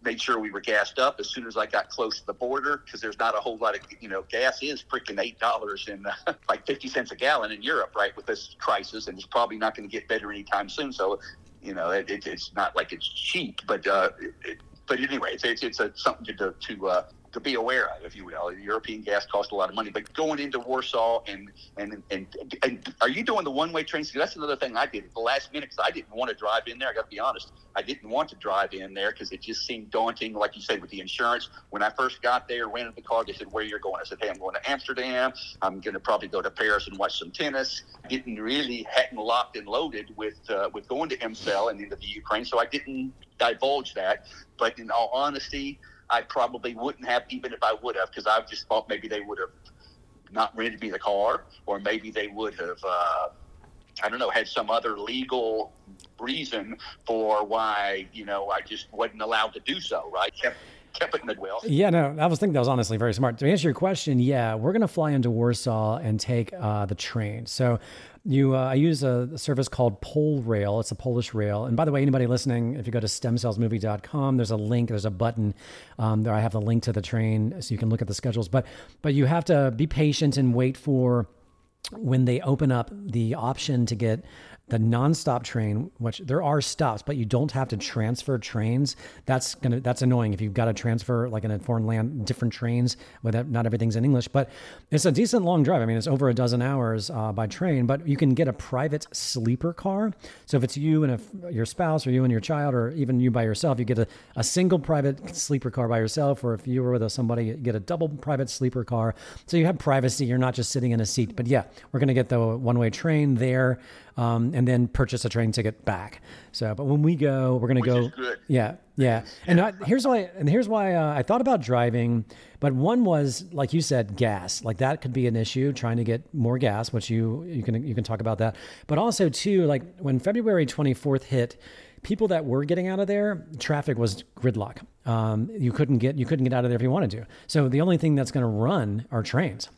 Made sure we were gassed up as soon as I got close to the border because there's not a whole lot of you know gas is freaking eight dollars and uh, like fifty cents a gallon in Europe right with this crisis and it's probably not going to get better anytime soon. So you know it, it, it's not like it's cheap, but uh, it, but anyway, it's it's, it's a, something to to uh, to be aware of, if you will. European gas costs a lot of money, but going into Warsaw and and and, and are you doing the one way trains? That's another thing I did at the last minute because I didn't want to drive in there. I got to be honest, I didn't want to drive in there because it just seemed daunting. Like you said, with the insurance. When I first got there, rented the car, they said, "Where you're going?" I said, "Hey, I'm going to Amsterdam. I'm going to probably go to Paris and watch some tennis." Didn't really hadn't locked and loaded with uh, with going to EmCell and into the Ukraine, so I didn't divulge that. But in all honesty I probably wouldn't have, even if I would have, because I just thought maybe they would have not rented me the car, or maybe they would have, uh, I don't know, had some other legal reason for why you know I just wasn't allowed to do so. Right? Kept kept it. Yeah, no, I was thinking that was honestly very smart. To answer your question, yeah, we're going to fly into Warsaw and take uh, the train. So you, uh, I use a, service called PolRail. It's a Polish rail. And by the way, anybody listening, if you go to stemcellsmovie.com, there's a link, there's a button um, there. I have the link to the train so you can look at the schedules. But, but you have to be patient and wait for when they open up the option to get the nonstop train, which there are stops, but you don't have to transfer trains. That's gonna that's annoying if you've got to transfer like in a foreign land different trains. With not everything's in English, but it's a decent long drive. I mean, it's over a dozen hours uh, by train, but you can get a private sleeper car. So if it's you and a, your spouse, or you and your child, or even you by yourself, you get a, a single private sleeper car by yourself. Or if you were with somebody, you get a double private sleeper car. So you have privacy. You're not just sitting in a seat. But yeah, we're gonna get the one way train there um, and then purchase a train ticket back. So, but when we go, we're going to go. Yeah, yeah. And I, here's why. And here's why uh, I thought about driving, but one was like you said, gas. Like that could be an issue trying to get more gas, which you you can you can talk about that. But also too, like when February 24th hit people that were getting out of there, traffic was gridlock. Um, you couldn't get you couldn't get out of there if you wanted to. So the only thing that's going to run are trains.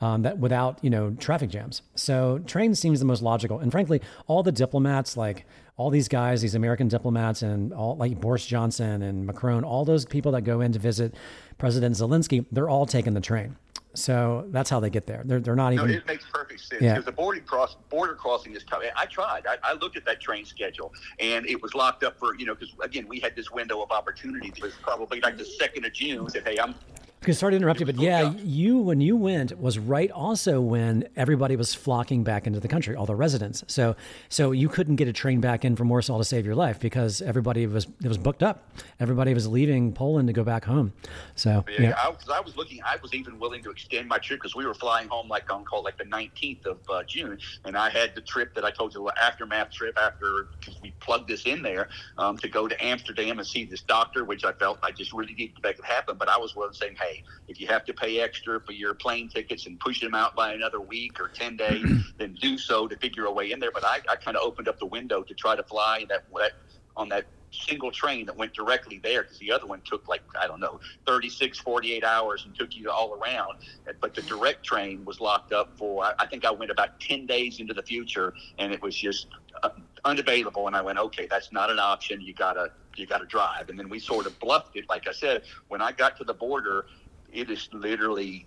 Um, that without you know traffic jams. So train seems the most logical. And frankly, all the diplomats like all these guys, these American diplomats, and all like Boris Johnson and Macron, all those people that go in to visit President Zelensky, they're all taking the train. So that's how they get there. They're, they're not No, even. it makes perfect sense Yeah. because the border cross border crossing is tough. I tried. I, I looked at that train schedule, and it was locked up for you know because again we had this window of opportunity. It was probably like the second of June. Said, hey, I'm Okay, sorry to interrupt you, but yeah, up. you when you went was right also when everybody was flocking back into the country, all the residents. So so you couldn't get a train back in from Warsaw to save your life because everybody was it was booked up. Everybody was leaving Poland to go back home. So Yeah, yeah, I, was, I was looking. I was even willing to extend my trip because we were flying home like on call like the 19th of uh, June, and I had the trip that I told you the aftermath trip after because we plugged this in there um, to go to Amsterdam and see this doctor, which I felt I just really needed to make it happen. But I was willing to say, hey, if you have to pay extra for your plane tickets and push them out by another week or 10 days, then do so to figure a way in there. But I, I kind of opened up the window to try to fly that, that on that single train that went directly there because the other one took like i don't know 36 48 hours and took you all around. But the direct train was locked up for i think i went about 10 days into the future and it was just uh, unavailable. And i went okay that's not an option. You gotta you gotta drive. And then we sort of bluffed it. Like i said when i got to the border it is literally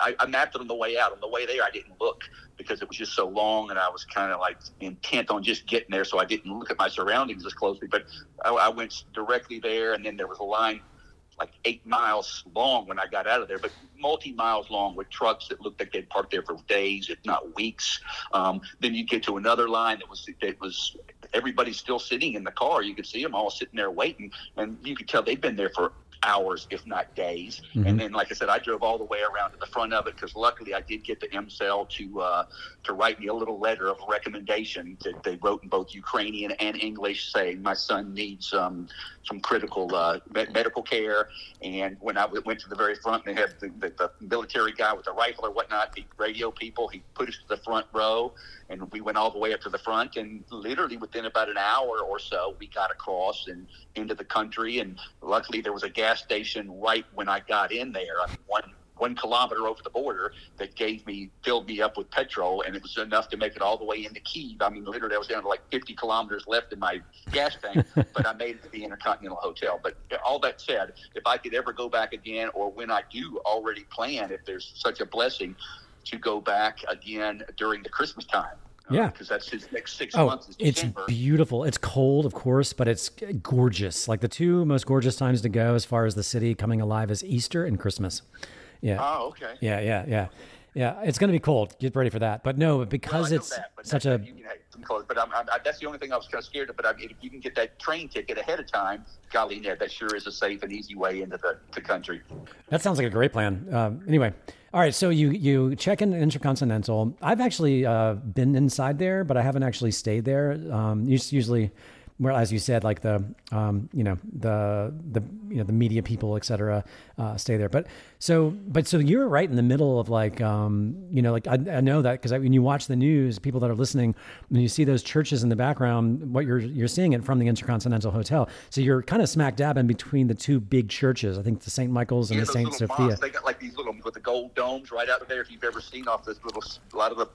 I, I mapped it on the way out. On the way there, I didn't look because it was just so long, and I was kind of like intent on just getting there, so I didn't look at my surroundings as closely. But I, I went directly there, and then there was a line like eight miles long when I got out of there, but multi miles long with trucks that looked like they'd parked there for days, if not weeks. Um, then you get to another line that was that was everybody's still sitting in the car. You could see them all sitting there waiting, and you could tell they'd been there for hours, if not days. Mhm. And then, like I said, I drove all the way around to the front of it because luckily I did get the EmCell to uh, to write me a little letter of recommendation that they wrote in both Ukrainian and English, saying my son needs um, some critical uh, me- medical care. And when I w- went to the very front, they had the, the, the military guy with the rifle or whatnot, the radio people. He put us to the front row, and we went all the way up to the front. And literally within about an hour or so, we got across and into the country. And luckily, there was a gas station right when I got in there. I mean, one one kilometer over the border that gave me filled me up with petrol, and it was enough to make it all the way into Kiev. I mean, literally, I was down to like 50 kilometers left in my gas tank, but I made it to the Intercontinental Hotel. But uh, all that said, if I could ever go back again, or when I do already plan, if there's such a blessing, to go back again during the Christmas time. Yeah. because that's his next six Oh, months. Is it's beautiful. It's cold, of course, but it's gorgeous. Like the two most gorgeous times to go as far as the city coming alive is Easter and Christmas. Yeah. Oh, okay. Yeah, yeah, yeah. Yeah, it's going to be cold. Get ready for that. But no, because know it's that, such a you can have some colors, but I'm, I'm, that's the only thing I was kind of scared of. But I if you can get that train ticket ahead of time, golly, yeah, that sure is a safe and easy way into the, the country. That sounds like a great plan. Um, anyway, all right. So you you check in Intercontinental. I've actually uh, been inside there, but I haven't actually stayed there. Um, usually, well, as you said, like the um, you know the the you know the media people, et cetera, uh, stay there. But so but so you're right in the middle of like um, you know like I, I know that because when you watch the news, people that are listening, when you see those churches in the background, what you're you're seeing it from the Intercontinental Hotel. So you're kind of smack dab in between the two big churches. I think the St. Michael's and Yeah, the little Sophia. mosques, they got like these little with the gold domes right out there. If you've ever seen off this little, a lot of the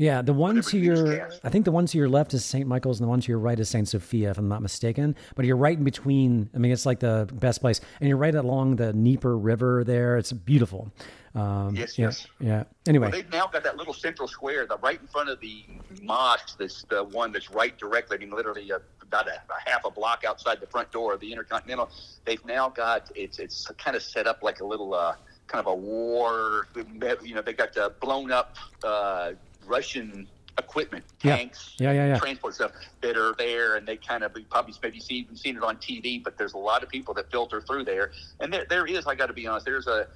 Yeah, the one to your. I think the one to your left is St. Michael's, and the one to your right is St. Sophia, if I'm not mistaken. But you're right in between. I mean, it's like the best place, and you're right along the Dnieper River there. It's beautiful. Um, Yes, yeah, yes. Yeah. Anyway, Well, they've now got that little central square, the right in front of the mosque. That's the one that's right directly. I mean, literally uh about a, a half a block outside the front door of the Intercontinental. They've now got it's it's kind of set up like a little uh, kind of a war. You know, they got uh, blown up uh, Russian equipment, tanks, Yeah, yeah, yeah. transport stuff that are there, and they kind of probably maybe see, even seen it on TV. But there's a lot of people that filter through there, and there there is. I got to be honest. There's a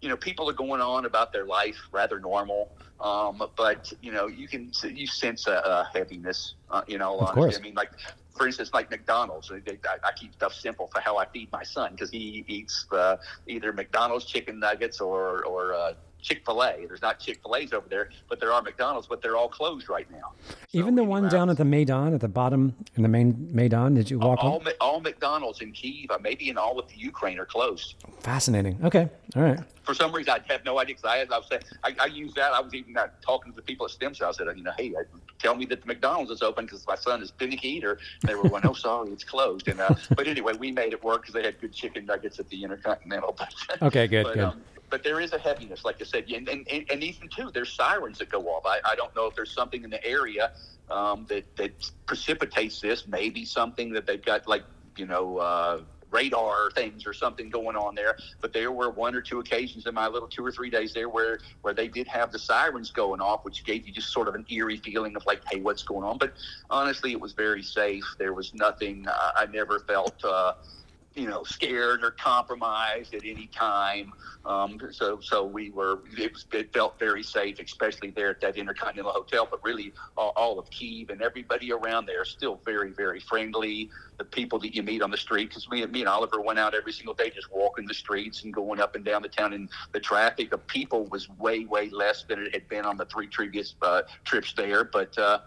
you know, people are going on about their life rather normal, um, but you know, you can you sense a, a heaviness. Uh, you know, Of course. I mean, like for instance, like McDonald's. I, I keep stuff simple for how I feed my son because he eats uh, either McDonald's chicken nuggets or or uh, Chick Fil A. There's not Chick Fil A's over there, but there are McDonald's, but they're all closed right now. So Even the one down at the Maidan at the bottom in the main Maidan. Did you walk all, all, all McDonald's in Kiev, uh, maybe in all of the Ukraine, are closed. Fascinating. Okay, all right. For some reason, I have no idea because I, I was saying I, I use that. I was even uh, talking to the people at STEM Cell. I said, you know, hey, uh, tell me that the McDonald's is open because my son is finicky eater. And they were going, oh, sorry, it's closed. And uh, but anyway, we made it work because they had good chicken nuggets at the Intercontinental. okay, good, but, good. Um, but there is a heaviness, like I said, and, and, and even too, there's sirens that go off. I, I don't know if there's something in the area um, that that precipitates this. Maybe something that they've got, like you know. Uh, radar things or something going on there. But there were one or two occasions in my little two or three days there where where they did have the sirens going off, which gave you just sort of an eerie feeling of like, hey, what's going on? But honestly, it was very safe. There was nothing. Uh, I never felt. Uh, you know, scared or compromised at any time. Um, so, so we were. It, was, it felt very safe, especially there at that Intercontinental Hotel. But really, all, all of Kiev and everybody around there still very, very friendly. The people that you meet on the street, because me, me and Oliver went out every single day, just walking the streets and going up and down the town. And the traffic of people was way, way less than it had been on the three previous uh, trips there. But uh,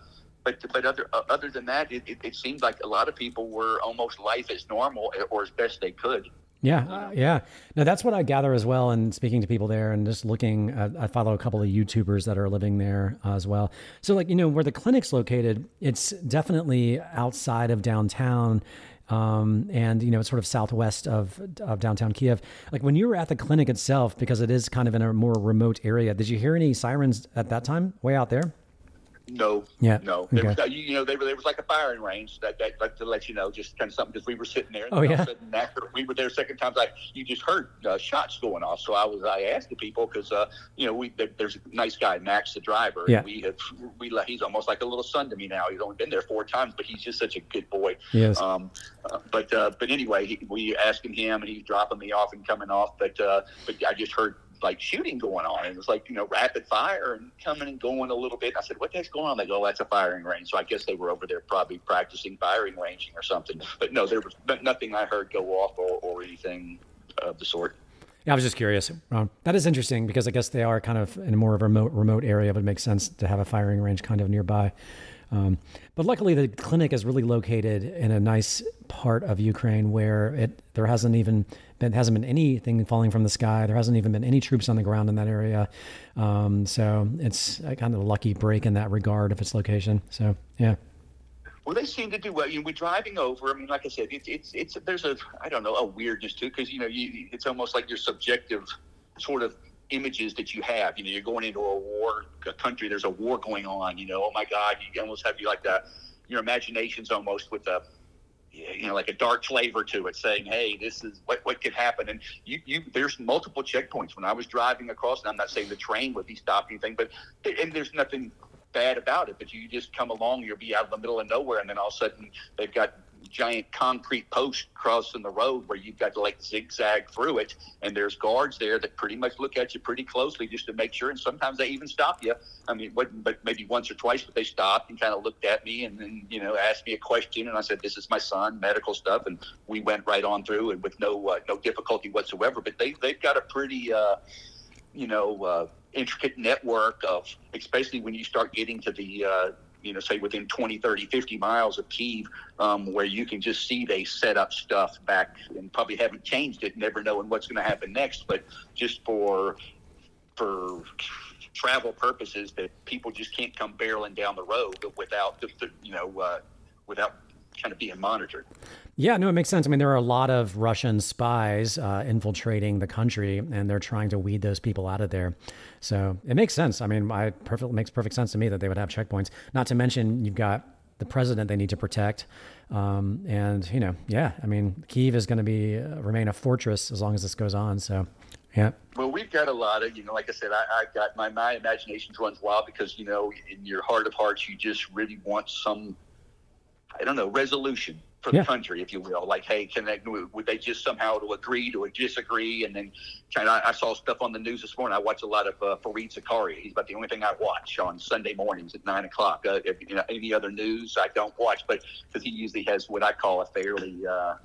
but but other uh, other than that, it, it, it, seemed like a lot of people were almost life as normal eh, or as best they could. Yeah, uh, yeah. Now that's what I gather as well. And speaking to people there, and just looking, at, I follow a couple of YouTubers that are living there uh, as well. So, like you know, where the clinic's located, it's definitely outside of downtown. Um, and you know it's sort of southwest of, of downtown Kiev. Like when you were at the clinic itself, because it is kind of in a more remote area, did you hear any sirens at that time, way out there? No. Yeah. No. There okay. was, you know, there, there was like a firing range that, that, like to let you know, just kind of something because we were sitting there. And oh yeah. After we were there second time, like you just heard uh, shots going off. So I was, I asked the people because, uh, you know, we there, there's a nice guy, Max, the driver. Yeah. we have, we he's almost like a little son to me now. He's only been there four times, but he's just such a good boy. Yes. Um, uh, but uh, but anyway, he, we asking him, and he's dropping me off and coming off. But uh, but I just heard like shooting going on. And it was like, you know, rapid fire and coming and going a little bit. I said, what the heck's going on? They go, oh, that's a firing range. So I guess they were over there probably practicing firing ranging or something. But no, there was nothing I heard go off or, or anything of the sort. Yeah, I was just curious. Um, that is interesting because I guess they are kind of in a more of a remote, remote area, but it makes sense to have a firing range kind of nearby. Um, but luckily, the clinic is really located in a nice part of Ukraine where it there hasn't even been hasn't been anything falling from the sky. There hasn't even been any troops on the ground in that area. Um, so it's a kind of a lucky break in that regard of its location. So yeah. Well, they seem to do well. You know, we're driving over. I mean, like I said, it's it's it's there's a I don't know a weirdness to it because you know you, it's almost like your subjective sort of images that you have. You know, you're going into a war a country. There's a war going on. You know, oh my God, you almost have you like that. Your imagination's almost with a you know like a dark flavor to it saying hey this is what what could happen. And you you there's multiple checkpoints. When i was driving across and i'm not saying the train would be stopped anything but and there's nothing bad about it but you just come along you'll be out in the middle of nowhere and then all of a sudden they've got giant concrete post crossing the road where you've got to like zigzag through it. And there's guards there that pretty much look at you pretty closely just to make sure. And sometimes they even stop you. I mean, but, but maybe once or twice, but they stopped and kind of looked at me and then, you know, asked me a question. And I said, this is my son, medical stuff. And we went right on through and with no, uh, no difficulty whatsoever. But they, they've got a pretty, uh, you know, uh, intricate network of, especially when you start getting to the, uh, you know, say within 20, 30, 50 miles of Kiev, um, where you can just see they set up stuff back and probably haven't changed it, never knowing what's going to happen next. But just for for travel purposes, that people just can't come barreling down the road without the, the you know uh, without kind of being monitored. Yeah, no, it makes sense. I mean, there are a lot of Russian spies uh, infiltrating the country, and they're trying to weed those people out of there. So it makes sense. I mean, I perfect makes perfect sense to me that they would have checkpoints. Not to mention, you've got the president they need to protect, um, and you know, yeah, I mean, Kiev is going to be uh, remain a fortress as long as this goes on. So. Yeah. Well, we've got a lot of, you know, like I said, I, I've got my, my imagination runs wild because, you know, in your heart of hearts, you just really want some I don't know, resolution for the country, if you will. Like, hey, can they, would they just somehow to agree to disagree? And then kind of, I saw stuff on the news this morning. I watch a lot of uh, Fareed Zakaria. He's about the only thing I watch on Sunday mornings at nine o'clock. Uh, if, you know, any other news I don't watch, but because he usually has what I call a fairly uh,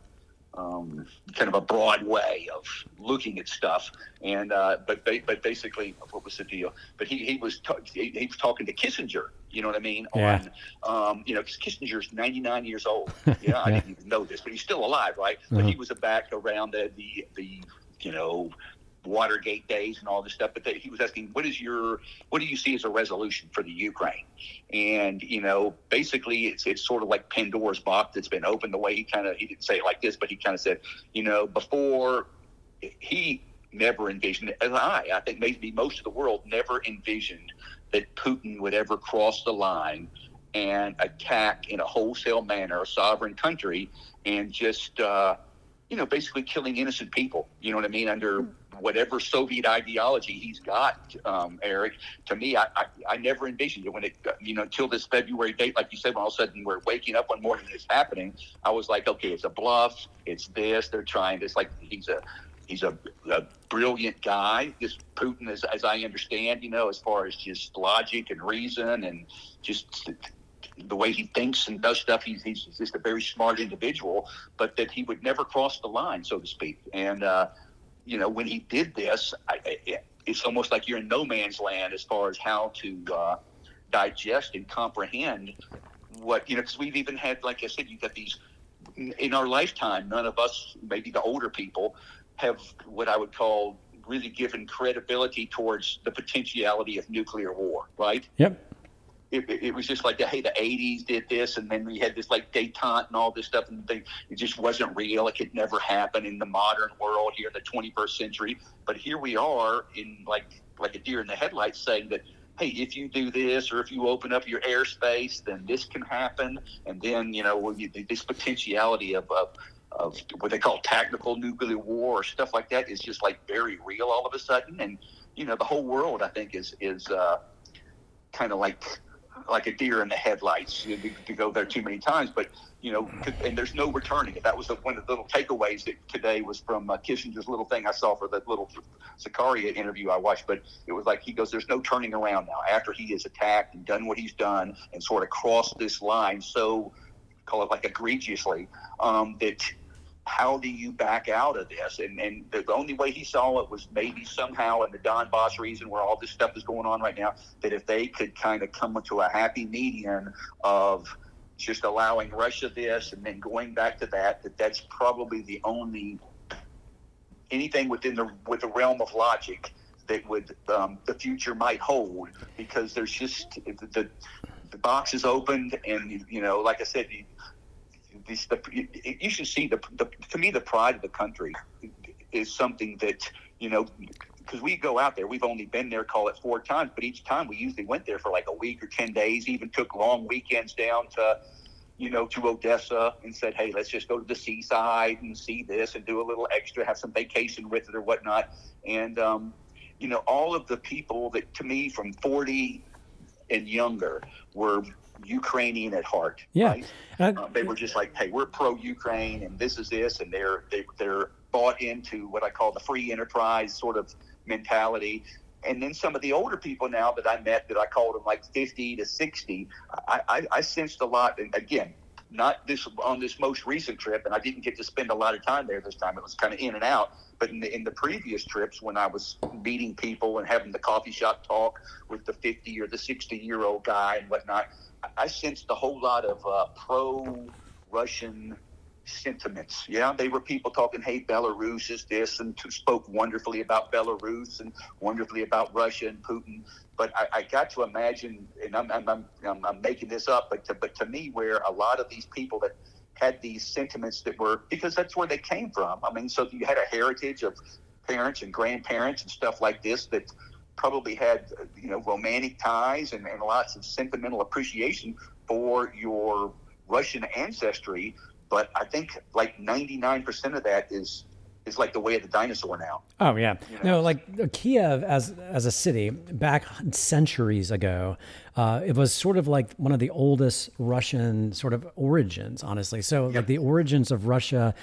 um, kind of a broad way of looking at stuff. And uh, but but basically, what was the deal? But he he was ta- he, he, was talking to Kissinger. You know what I mean? Yeah. On um, you know, because Kissinger's 99 years old. Yeah, yeah, I didn't even know this, but he's still alive, right? Uh-huh. But he was back around the the the you know Watergate days and all this stuff. But they, he was asking, what is your, what do you see as a resolution for the Ukraine? And you know, basically, it's it's sort of like Pandora's box that's been opened. The way he kind of he didn't say it like this, but he kind of said, you know, before he never envisioned, as I, I think maybe most of the world never envisioned that Putin would ever cross the line and attack in a wholesale manner a sovereign country and just. Uh, you know, basically killing innocent people. You know what I mean? Under whatever Soviet ideology he's got, um, Eric. To me, I, I, I never envisioned it when it, you know, until this February date, like you said, when all of a sudden we're waking up one morning and it's happening. I was like, okay, it's a bluff. It's this. They're trying this. Like he's a he's a, a brilliant guy. This Putin, as as I understand, you know, as far as just logic and reason and just the way he thinks and does stuff. He's, he's just a very smart individual, but that he would never cross the line, so to speak. And uh, you know, when he did this, I, it's almost like you're in no man's land as far as how to uh, digest and comprehend what you know. Because we've even had, like I said, you've got these in our lifetime. None of us, maybe the older people, have what I would call really given credibility towards the potentiality of nuclear war. Right? Yep it, it, was just like, hey, the 80s did this, and then we had this like detente and all this stuff, and they, it just wasn't real. It could never happen in the modern world here in the 21st century. But here we are in like like a deer in the headlights saying that, hey, if you do this or if you open up your airspace, then this can happen, and then you know this potentiality of, of of what they call tactical nuclear war or stuff like that is just like very real all of a sudden, and you know the whole world I think is is uh, kind of like like a deer in the headlights you know, to go there too many times. But you know, and there's no returning. That was the, one of the little takeaways that today was from uh, Kissinger's little thing I saw for that little Zakaria interview I watched. But it was like he goes, "There's no turning around now. After he is attacked and done what he's done and sort of crossed this line so." Call it like egregiously um, that how do you back out of this? And, and the only way he saw it was maybe somehow in the Donbass reason where all this stuff is going on right now, that if they could kind of come to a happy median of just allowing Russia this and then going back to that, that that's probably the only anything within the with the realm of logic that would um, the future might hold because there's just the the box is opened and you know like I said this, the, you should see the, the, to me the pride of the country is something that you know because we go out there we've only been there call it four times but each time we usually went there for like a week or 10 days even took long weekends down to you know to odessa and said hey let's just go to the seaside and see this and do a little extra have some vacation with it or whatnot. And um, you know all of the people that to me from 40 and younger were Ukrainian at heart. Yeah, right? uh, they were just like, "Hey, we're pro-Ukraine, and this is this," and they're they, they're bought into what I call the free enterprise sort of mentality. And then some of the older people now that I met that I called them like 50 to 60, I, I, I sensed a lot. And again, not this on this most recent trip, and I didn't get to spend a lot of time there this time. It was kind of in and out. But in the, in the previous trips, when I was meeting people and having the coffee shop talk with the 50 or the 60 year old guy and whatnot, I sensed a whole lot of uh, pro-Russian sentiments. Yeah, they were people talking, "Hey, Belarus is this," and spoke wonderfully about Belarus and wonderfully about Russia and Putin. But I, I got to imagine, and I'm, I'm, I'm, I'm making this up, but to, but to me, where a lot of these people that had these sentiments that were because that's where they came from. I mean, so you had a heritage of parents and grandparents and stuff like this that probably had you know romantic ties and, and lots of sentimental appreciation for your Russian ancestry. But I think like 99% of that is is like the way of the dinosaur now. Oh yeah, you know? no, like Kiev as as a city back centuries ago, uh, it was sort of like one of the oldest Russian sort of origins, honestly. So yep. like the origins of Russia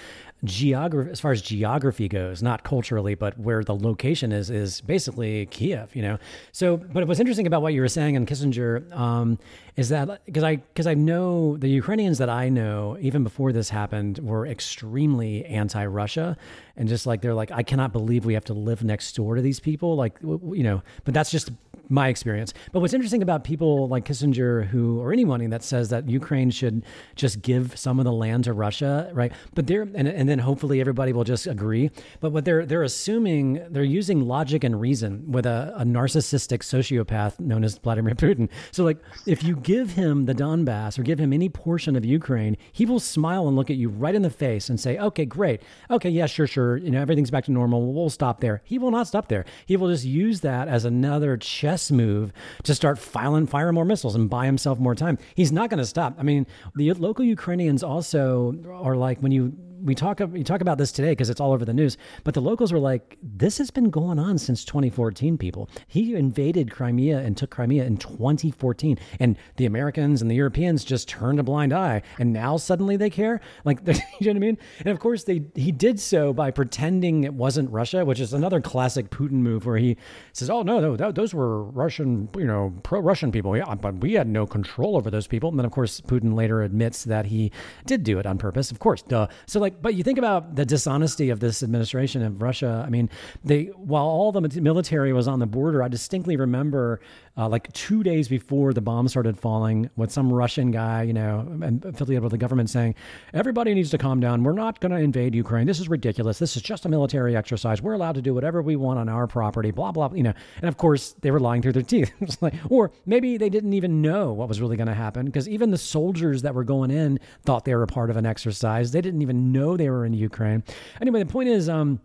geography as far as geography goes not culturally but where the location is is basically kiev you know so but what's interesting about what you were saying in kissinger um, is that because i because i know the ukrainians that i know even before this happened were extremely anti-russia and just like they're like i cannot believe we have to live next door to these people like you know but that's just my experience. But what's interesting about people like Kissinger, who or anyone that says that Ukraine should just give some of the land to Russia, right? But they're and, and then hopefully everybody will just agree. But what they're they're assuming they're using logic and reason with a, a narcissistic sociopath known as Vladimir Putin. So like if you give him the Donbass or give him any portion of Ukraine, he will smile and look at you right in the face and say, "Okay, great. Okay, yeah, sure, sure. You know everything's back to normal. We'll stop there." He will not stop there. He will just use that as another chess move to start filing fire more missiles and buy himself more time. He's not going to stop. I mean, the local Ukrainians also are like when you we talk we talk about this today because it's all over the news. But the locals were like, "This has been going on since 2014." People, he invaded Crimea and took Crimea in 2014, and the Americans and the Europeans just turned a blind eye, and now suddenly they care. Like, you know what I mean? And of course, they he did so by pretending it wasn't Russia, which is another classic Putin move, where he says, "Oh no, no, those were Russian, you know, pro-Russian people, yeah, but we had no control over those people." And then, of course, Putin later admits that he did do it on purpose. Of course, duh. So like but you think about the dishonesty of this administration of Russia. I mean, they while all the military was on the border, I distinctly remember uh, like two days before the bomb started falling, with some Russian guy, you know, affiliated with the government saying, everybody needs to calm down. We're not going to invade Ukraine. This is ridiculous. This is just a military exercise. We're allowed to do whatever we want on our property, blah, blah, you know. And of course, they were lying through their teeth. like, or maybe they didn't even know what was really going to happen because even the soldiers that were going in thought they were a part of an exercise. They didn't even know they were in Ukraine. Anyway, the point is, um,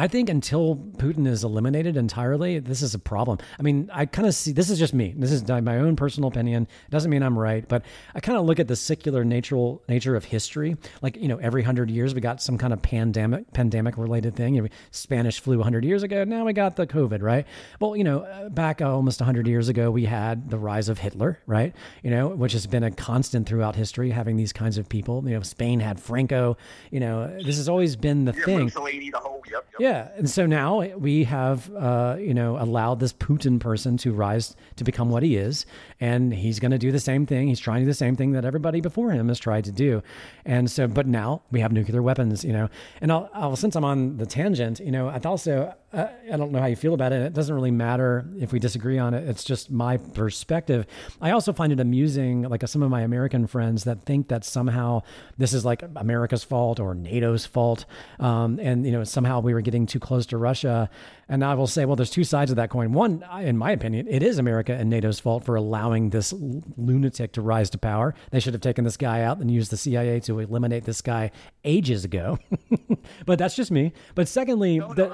I think until Putin is eliminated entirely, this is a problem. I mean, I kind of see this is just me. This is my own personal opinion. It doesn't mean I'm right, but I kind of look at the secular nature nature of history. Like you know, every hundred years we got some kind of pandemic pandemic related thing. You know, Spanish flu hundred years ago. Now we got the COVID, right? Well, you know, uh, back almost hundred years ago we had the rise of Hitler, right? You know, which has been a constant throughout history, having these kinds of people. You know, Spain had Franco. You know, this has always been the yeah, thing. The whole, yep, yep. Yeah, and so now we have, uh, you know, allowed this Putin person to rise to become what he is, and he's going to do the same thing. He's trying to do the same thing that everybody before him has tried to do, and so, but now we have nuclear weapons, you know. And I'll, I'll since I'm on the tangent, you know, I also uh, I don't know how you feel about it. It doesn't really matter if we disagree on it. It's just my perspective. I also find it amusing, like some of my American friends that think that somehow this is like America's fault or NATO's fault, um, and you know somehow we were getting too close to Russia. And I will say, well, there's two sides of that coin. One, in my opinion, it is America and NATO's fault for allowing this lunatic to rise to power. They should have taken this guy out and used the CIA to eliminate this guy ages ago. but that's just me. But secondly, no, no,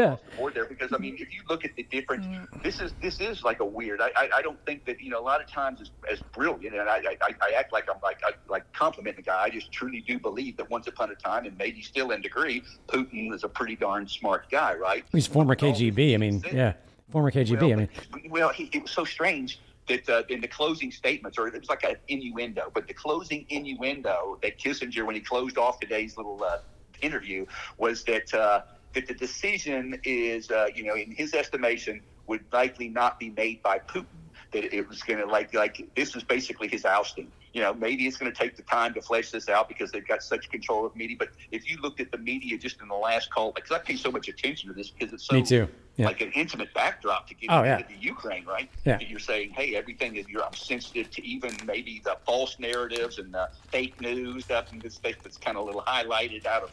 yeah, the there because I mean, if you look at the difference, mm. this is this is like a weird. I, I, I don't think that you know a lot of times as, as brilliant, and I, I, I act like I'm like I, like complimenting the guy. I just truly do believe that once upon a time, and maybe still in degree, Putin is a pretty darn smart guy, right? He's former KGB. I mean, yeah, former KGB. Well, I mean, well, he, it was so strange that uh, in the closing statements, or it was like an innuendo, but the closing innuendo that Kissinger, when he closed off today's little uh, interview, was that uh, that the decision is, uh, you know, in his estimation, would likely not be made by Putin. That it was going to like like this was basically his ousting you know, maybe it's going to take the time to flesh this out because they've got such control of media. But if you looked at the media just in the last call, because I pay so much attention to this because it's so Me too. Yeah. like an intimate backdrop to get oh, yeah. the Ukraine, right? Yeah. You're saying, hey, everything is you're I'm sensitive to even maybe the false narratives and the fake news stuff and this stuff that's kind of a little highlighted out of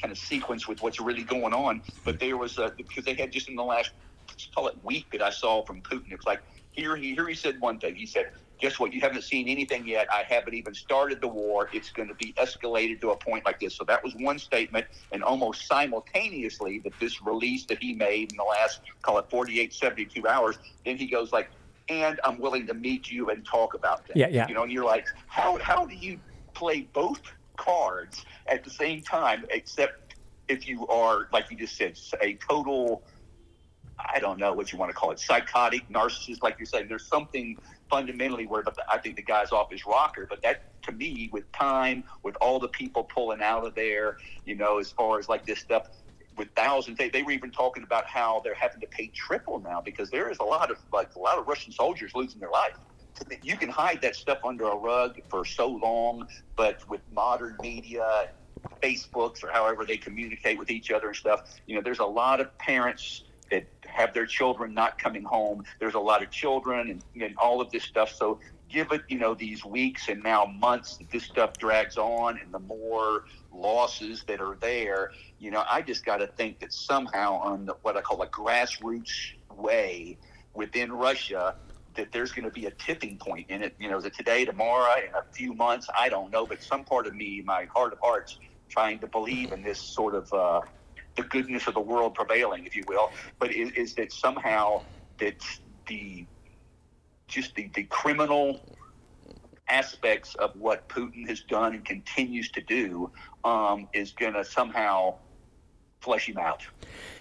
kind of sequence with what's really going on. But there was a, because they had just in the last call it week that I saw from Putin. It was like here he here he said one thing. He said guess what? You haven't seen anything yet. I haven't even started the war. It's going to be escalated to a point like this. So that was one statement. And almost simultaneously, that this release that he made in the last, call it 48, 72 hours, then he goes like, and I'm willing to meet you and talk about that. Yeah, yeah. You know, and you're like, how, how do you play both cards at the same time, except if you are, like you just said, a total, I don't know what you want to call it, psychotic narcissist, like you're saying, there's something fundamentally where I think the guy's off his rocker. But that, to me, with time, with all the people pulling out of there, you know, as far as like this stuff, with thousands, they, they were even talking about how they're having to pay triple now because there is a lot of like a lot of Russian soldiers losing their life you can hide that stuff under a rug for so long, but with modern media Facebooks or however they communicate with each other and stuff. You know, there's a lot of parents that have their children not coming home. There's a lot of children and, and all of this stuff. So give it, you know, these weeks and now months that this stuff drags on and the more losses that are there, you know, I just got to think that somehow on the, what I call a grassroots way within Russia, that there's going to be a tipping point in it. You know, is it today, tomorrow, in a few months? I don't know. But some part of me, my heart of hearts, trying to believe in this sort of uh, the goodness of the world prevailing, if you will. But is, is that somehow that the just the, the criminal aspects of what Putin has done and continues to do um, is going to somehow flesh him out.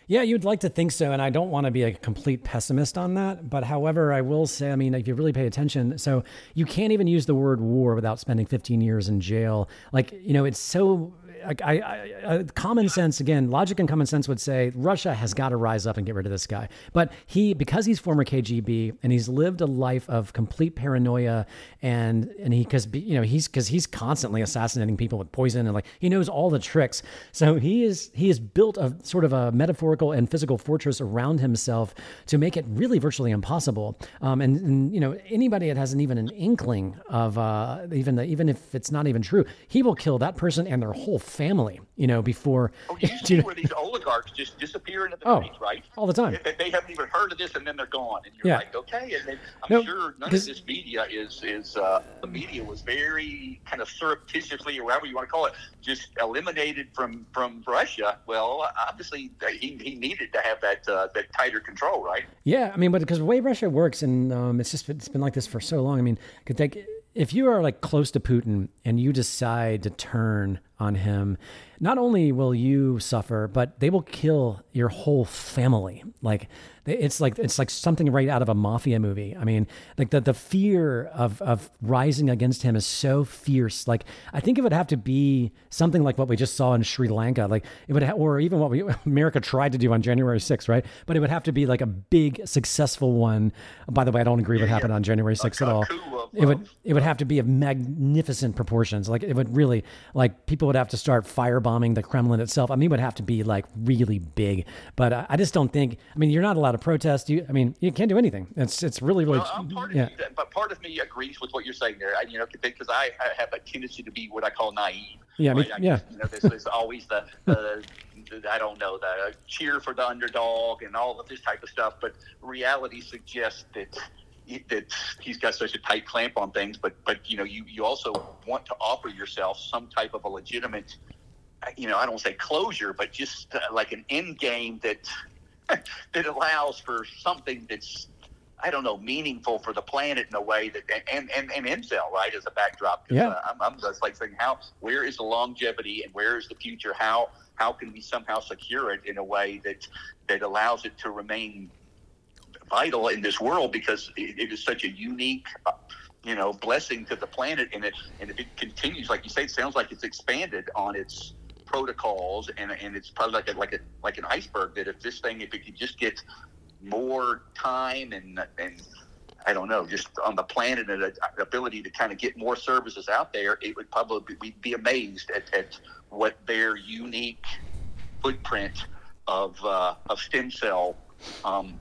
Yeah, you'd like to think so. And I don't want to be a complete pessimist on that. But however, I will say, I mean, if you really pay attention, so you can't even use the word war without spending 15 years in jail. Like, you know, it's so I, I, I, common sense again, logic and common sense would say Russia has got to rise up and get rid of this guy. But he, because he's former KGB and he's lived a life of complete paranoia, and and he because you know he's because he's constantly assassinating people with poison and like he knows all the tricks. So he is he has built a sort of a metaphorical and physical fortress around himself to make it really virtually impossible. Um, and, and you know anybody that has an, even an inkling of uh, even the, even if it's not even true, he will kill that person and their whole family, you know, before. Oh, you see where these oligarchs just disappear into the oh, night, right? All the time. They, they, haven't even heard of this, and then they're gone, and you're yeah. like, okay. And then I'm no, sure none this, of this media is is uh, the media was very kind of surreptitiously, or whatever you want to call it, just eliminated from from Russia. Well, obviously he, he needed to have that uh, that tighter control, right? Yeah, I mean, but because the way Russia works, and um, it's just it's been like this for so long. I mean, could take if you are like close to Putin and you decide to turn on him, not only will you suffer, but they will kill your whole family. Like it's like it's like something right out of a mafia movie. I mean, like the the fear of of rising against him is so fierce. Like I think it would have to be something like what we just saw in Sri Lanka, like it would, ha- or even what we America tried to do on January 6th, right? But it would have to be like a big successful one. By the way, I don't agree with what happened on January 6th at all. It would it would have to be of magnificent proportions. Like it would really like people would have to start firebombing the Kremlin itself. I mean, it would have to be like really big. But I, I just don't think. I mean, you're not allowed to protest. You, I mean, you can't do anything. It's it's really really. Well, part yeah. But part of me agrees with what you're saying there. I, you know, because I, I, have a tendency to be what I call naive. Yeah, right? I, yeah. You know, there's, there's always the, the I don't know the cheer for the underdog and all of this type of stuff. But reality suggests that that he's got such a tight clamp on things, but but you know you you also want to offer yourself some type of a legitimate, you know I don't say closure, but just uh, like an end game that that allows for something that's I don't know meaningful for the planet in a way that and and and EmCell right as a backdrop. Yeah, uh, I'm, I'm just like saying how where is the longevity and where is the future? How how can we somehow secure it in a way that that allows it to remain vital in this world because it, is such a unique, uh, you know, blessing to the planet. And it and if it continues, like you say, it sounds like it's expanded on its protocols, and and it's probably like a, like a like an iceberg. That if this thing, if it could just get more time and and I don't know, just on the planet and the ability to kind of get more services out there, it would probably we'd be amazed at, at what their unique footprint of uh, of stem cell um,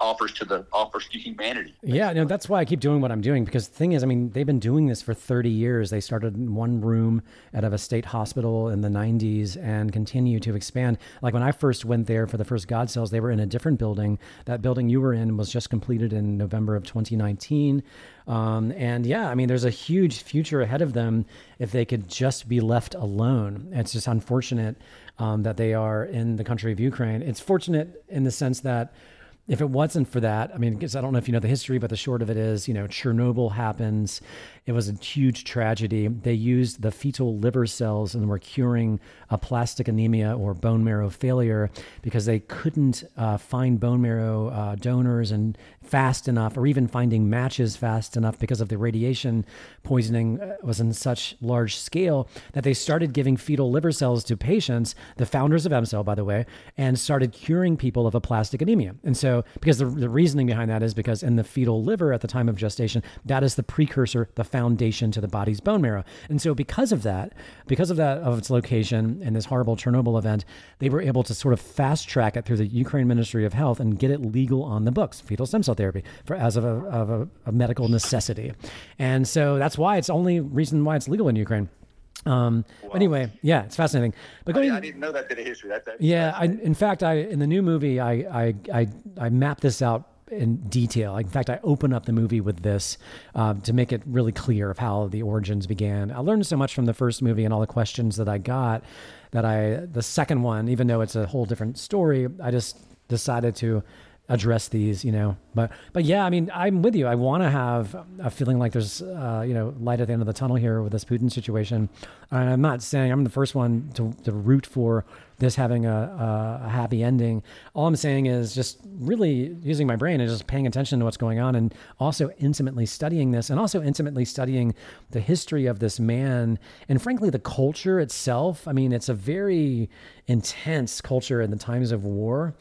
offers to the offers to humanity. Yeah, no, that's why I keep doing what I'm doing because the thing is, I mean, they've been doing this for 30 years. They started in one room out of a state hospital in the 90s and continue to expand. Like when I first went there for the first God cells, they were in a different building. That building you were in was just completed in November of 2019. Um, and yeah, I mean, there's a huge future ahead of them if they could just be left alone. It's just unfortunate um, that they are in the country of Ukraine. It's fortunate in the sense that if it wasn't for that, I mean, because I don't know if you know the history, but the short of it is, you know, Chernobyl happens. It was a huge tragedy. They used the fetal liver cells and were curing aplastic anemia or bone marrow failure because they couldn't uh, find bone marrow uh, donors and fast enough, or even finding matches fast enough because of the radiation poisoning uh, was in such large scale that they started giving fetal liver cells to patients, the founders of EmCell, by the way, and started curing people of aplastic anemia. And so, because the, the reasoning behind that is because in the fetal liver at the time of gestation, that is the precursor, the foundation to the body's bone marrow. And so, because of that, because of that, of its location and this horrible Chernobyl event, they were able to sort of fast track it through the Ukraine Ministry of Health and get it legal on the books, fetal stem cell therapy, for as of a, of a, a medical necessity. And so that's why it's only reason why it's legal in Ukraine. Um, wow. Anyway, yeah, it's fascinating. But going, I, I didn't know that bit of history. That, yeah, I, in fact, I in the new movie, I I I, I mapped this out in detail. In fact, I open up the movie with this um, to make it really clear of how the origins began. I learned so much from the first movie and all the questions that I got that I the second one, even though it's a whole different story, I just decided to address these, you know. But but yeah, I mean, I'm with you. I want to have a feeling like there's uh, you know light at the end of the tunnel here with this Putin situation. And I'm not saying I'm the first one to, to root for this having a, a, happy ending. All I'm saying is just really using my brain and just paying attention to what's going on, and also intimately studying this, and also intimately studying the history of this man, and frankly the culture itself. I mean, it's a very intense culture in the times of war.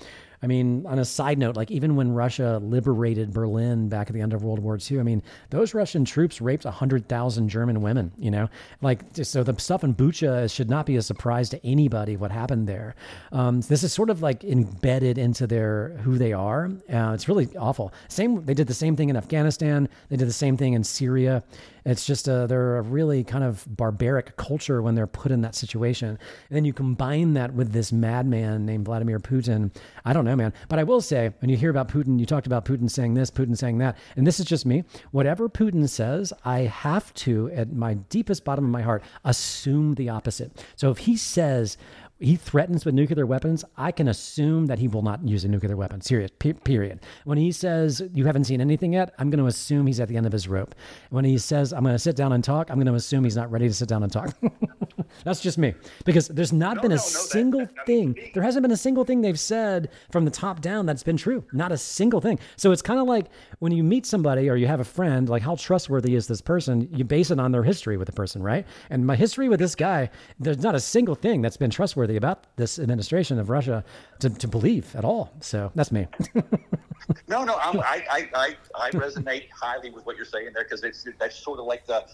I mean, on a side note, like even when Russia liberated Berlin back at the end of World War II, I mean, those Russian troops raped 100,000 German women, you know? Like, so the stuff in Bucha should not be a surprise to anybody what happened there. Um, this is sort of like embedded into their who they are. Uh, it's really awful. Same, they did the same thing in Afghanistan, they did the same thing in Syria. It's just a, they're a really kind of barbaric culture when they're put in that situation. And then you combine that with this madman named Vladimir Putin. I don't know, man. But I will say, when you hear about Putin, you talked about Putin saying this, Putin saying that. And this is just me. Whatever Putin says, I have to, at my deepest bottom of my heart, assume the opposite. So if he says, he threatens with nuclear weapons, I can assume that he will not use a nuclear weapon. Serious, period. When he says you haven't seen anything yet, I'm going to assume he's at the end of his rope. When he says I'm going to sit down and talk, I'm going to assume he's not ready to sit down and talk. That's just me. Because there's not no, been a no, single that, that, thing, there hasn't been a single thing they've said from the top down that's been true. Not a single thing. So it's kind of like when you meet somebody or you have a friend, like how trustworthy is this person? You base it on their history with the person, right? And my history with this guy, there's not a single thing that's been trustworthy about this administration of Russia to, to believe at all. So that's me. no, no, I'm, I, I, I, resonate highly with what you're saying there because it's that's sort of like the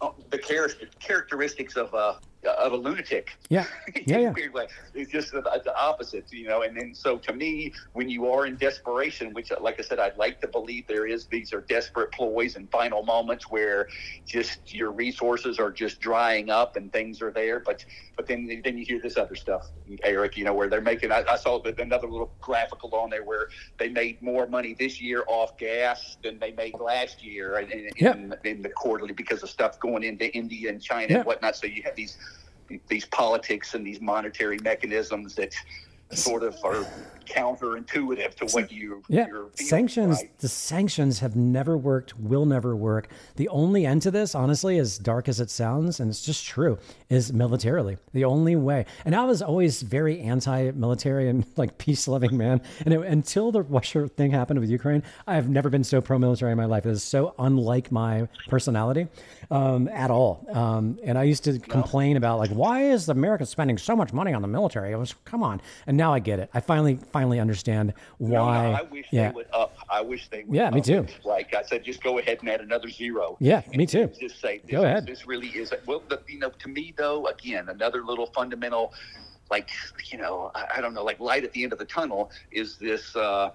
uh, the characteristics of a of a lunatic. Yeah, yeah, yeah. It's just the, the, opposite, you know. And then so to me, when you are in desperation, which, like I said, I'd like to believe there is. These are desperate ploys and final moments where just your resources are just drying up and things are there. But but then then you hear this other stuff, Eric. You know where they're making. I, I saw another little graphical on there where they made more money this year off gas than they made last year in, in, yep. in, in the quarterly because of stuff going into India and China yep. and whatnot. So you have these these politics and these monetary mechanisms that sort of are counterintuitive to what you yeah sanctions right. the sanctions have never worked will never work. The only end to this honestly as dark as it sounds and it's just true is militarily. The only way. And i was always very anti-military and like peace-loving man. And it, until the russia thing happened with ukraine i have never been so pro-military in my life. It is so unlike my personality um, at all. Um, and i used to complain about like why is america spending so much money on the military? I was come on. And now i get it. I finally finally understand why. No, no, I wish yeah. they would up. I wish they would. Yeah, me too. Like I said, just go ahead and add another zero. Yeah, me too. Just say, this, go ahead. This really is. Well, the, you know, to me though, again, another little fundamental, like you know, I, I don't know, like light at the end of the tunnel is this. uh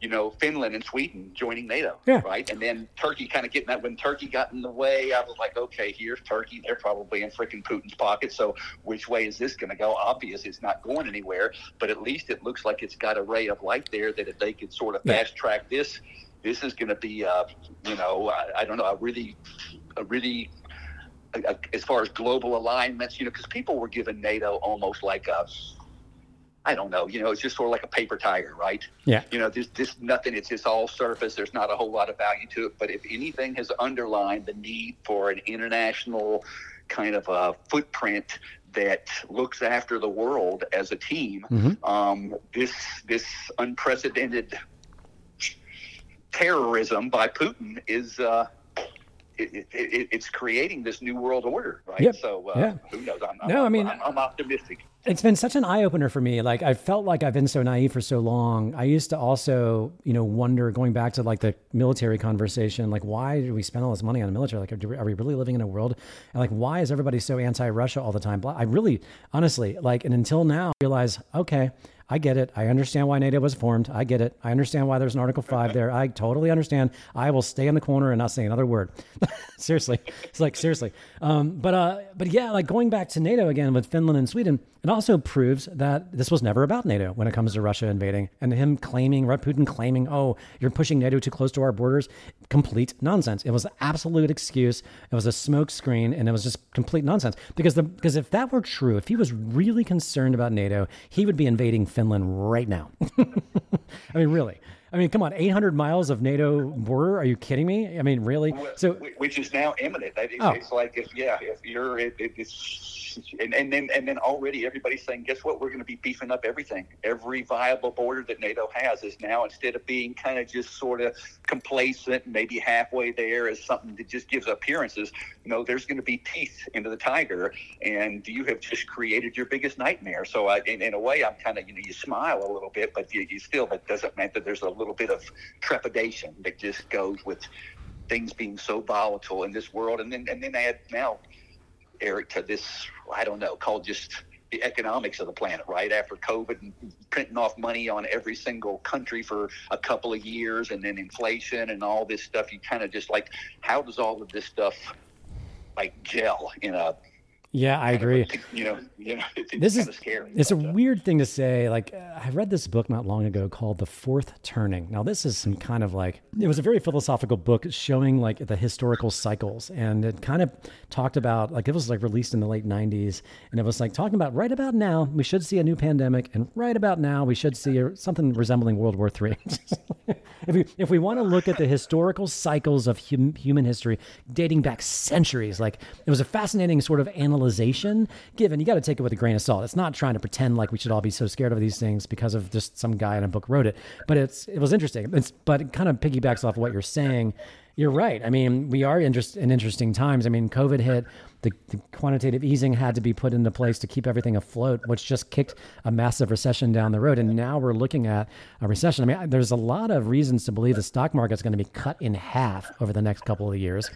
you know, Finland and Sweden joining NATO, yeah. right? And then Turkey kind of getting that. When Turkey got in the way, I was like, okay, here's Turkey. They're probably in freaking Putin's pocket. So which way is this going to go? Obvious, it's not going anywhere. But at least it looks like it's got a ray of light there that if they could sort of fast track this, this is going to be, uh, you know, I, I don't know, a really, a really as far as global alignments, you know, because people were giving NATO almost like a I don't know. You know, it's just sort of like a paper tiger, right? Yeah. You know, there's just nothing. It's just all surface. There's not a whole lot of value to it. But if anything has underlined the need for an international kind of a footprint that looks after the world as a team, Mhm. um, this this unprecedented terrorism by Putin is. Uh, it, it, it, it's creating this new world order, right? Yep. So uh, Yeah. who knows? I'm, No, I'm, I mean- I'm, I'm optimistic. It's been such an eye opener for me. Like I felt like I've been so naive for so long. I used to also, you know, wonder going back to like the military conversation, like why do we spend all this money on the military? Like, are we really living in a world? And like, why is everybody so anti-Russia all the time? I really, honestly, like, and until now, I realize, okay, I get it. I understand why NATO was formed. I get it. I understand why there's an Article Five there. I totally understand. I will stay in the corner and not say another word. seriously, it's like seriously. Um, but uh, but yeah, like going back to NATO again with Finland and Sweden, it also proves that this was never about NATO when it comes to Russia invading and him claiming, Putin claiming, oh, you're pushing NATO too close to our borders. Complete nonsense. It was an absolute excuse. It was a smoke screen, and it was just complete nonsense. Because the because if that were true, if he was really concerned about NATO, he would be invading Finland right now. I mean, really. I mean, come on, 800 miles of NATO border? Are you kidding me? I mean, really? So, which is now imminent. Is, Oh. It's like if yeah, if you're it, it's and, and then and then already everybody's saying, guess what? We're going to be beefing up everything. Every viable border that NATO has is now instead of being kind of just sort of complacent, maybe halfway there, as something that just gives appearances. You know, there's going to be teeth into the tiger, and you have just created your biggest nightmare. So, I, in, in a way, I'm kind of you know you smile a little bit, but you, you still that doesn't mean that there's a little bit of trepidation that just goes with things being so volatile in this world, and then and then add now, Eric, to this I don't know called just the economics of the planet, right? After COVID and printing off money on every single country for a couple of years, and then inflation and all this stuff, you kind of just like, how does all of this stuff like gel in a yeah, I agree. you know, you know, it's This is of scary. it's a uh, weird thing to say. Like uh, I read this book not long ago called The Fourth Turning. Now this is some kind of like it was a very philosophical book showing like the historical cycles, and it kind of talked about like it was like released in the late '90s, and it was like talking about right about now we should see a new pandemic, and right about now we should see a, something resembling World War III. if we if we want to look at the historical cycles of hum, human history dating back centuries, like it was a fascinating sort of Given you got to take it with a grain of salt. It's not trying to pretend like we should all be so scared of these things because of just some guy in a book wrote it, but it's it was interesting. It's but it kind of piggybacks off of what you're saying. You're right. I mean, we are interest, in interesting times. I mean, COVID hit. The, the quantitative easing had to be put into place to keep everything afloat, which just kicked a massive recession down the road. And now we're looking at a recession. I mean, there's a lot of reasons to believe the stock market's going to be cut in half over the next couple of years.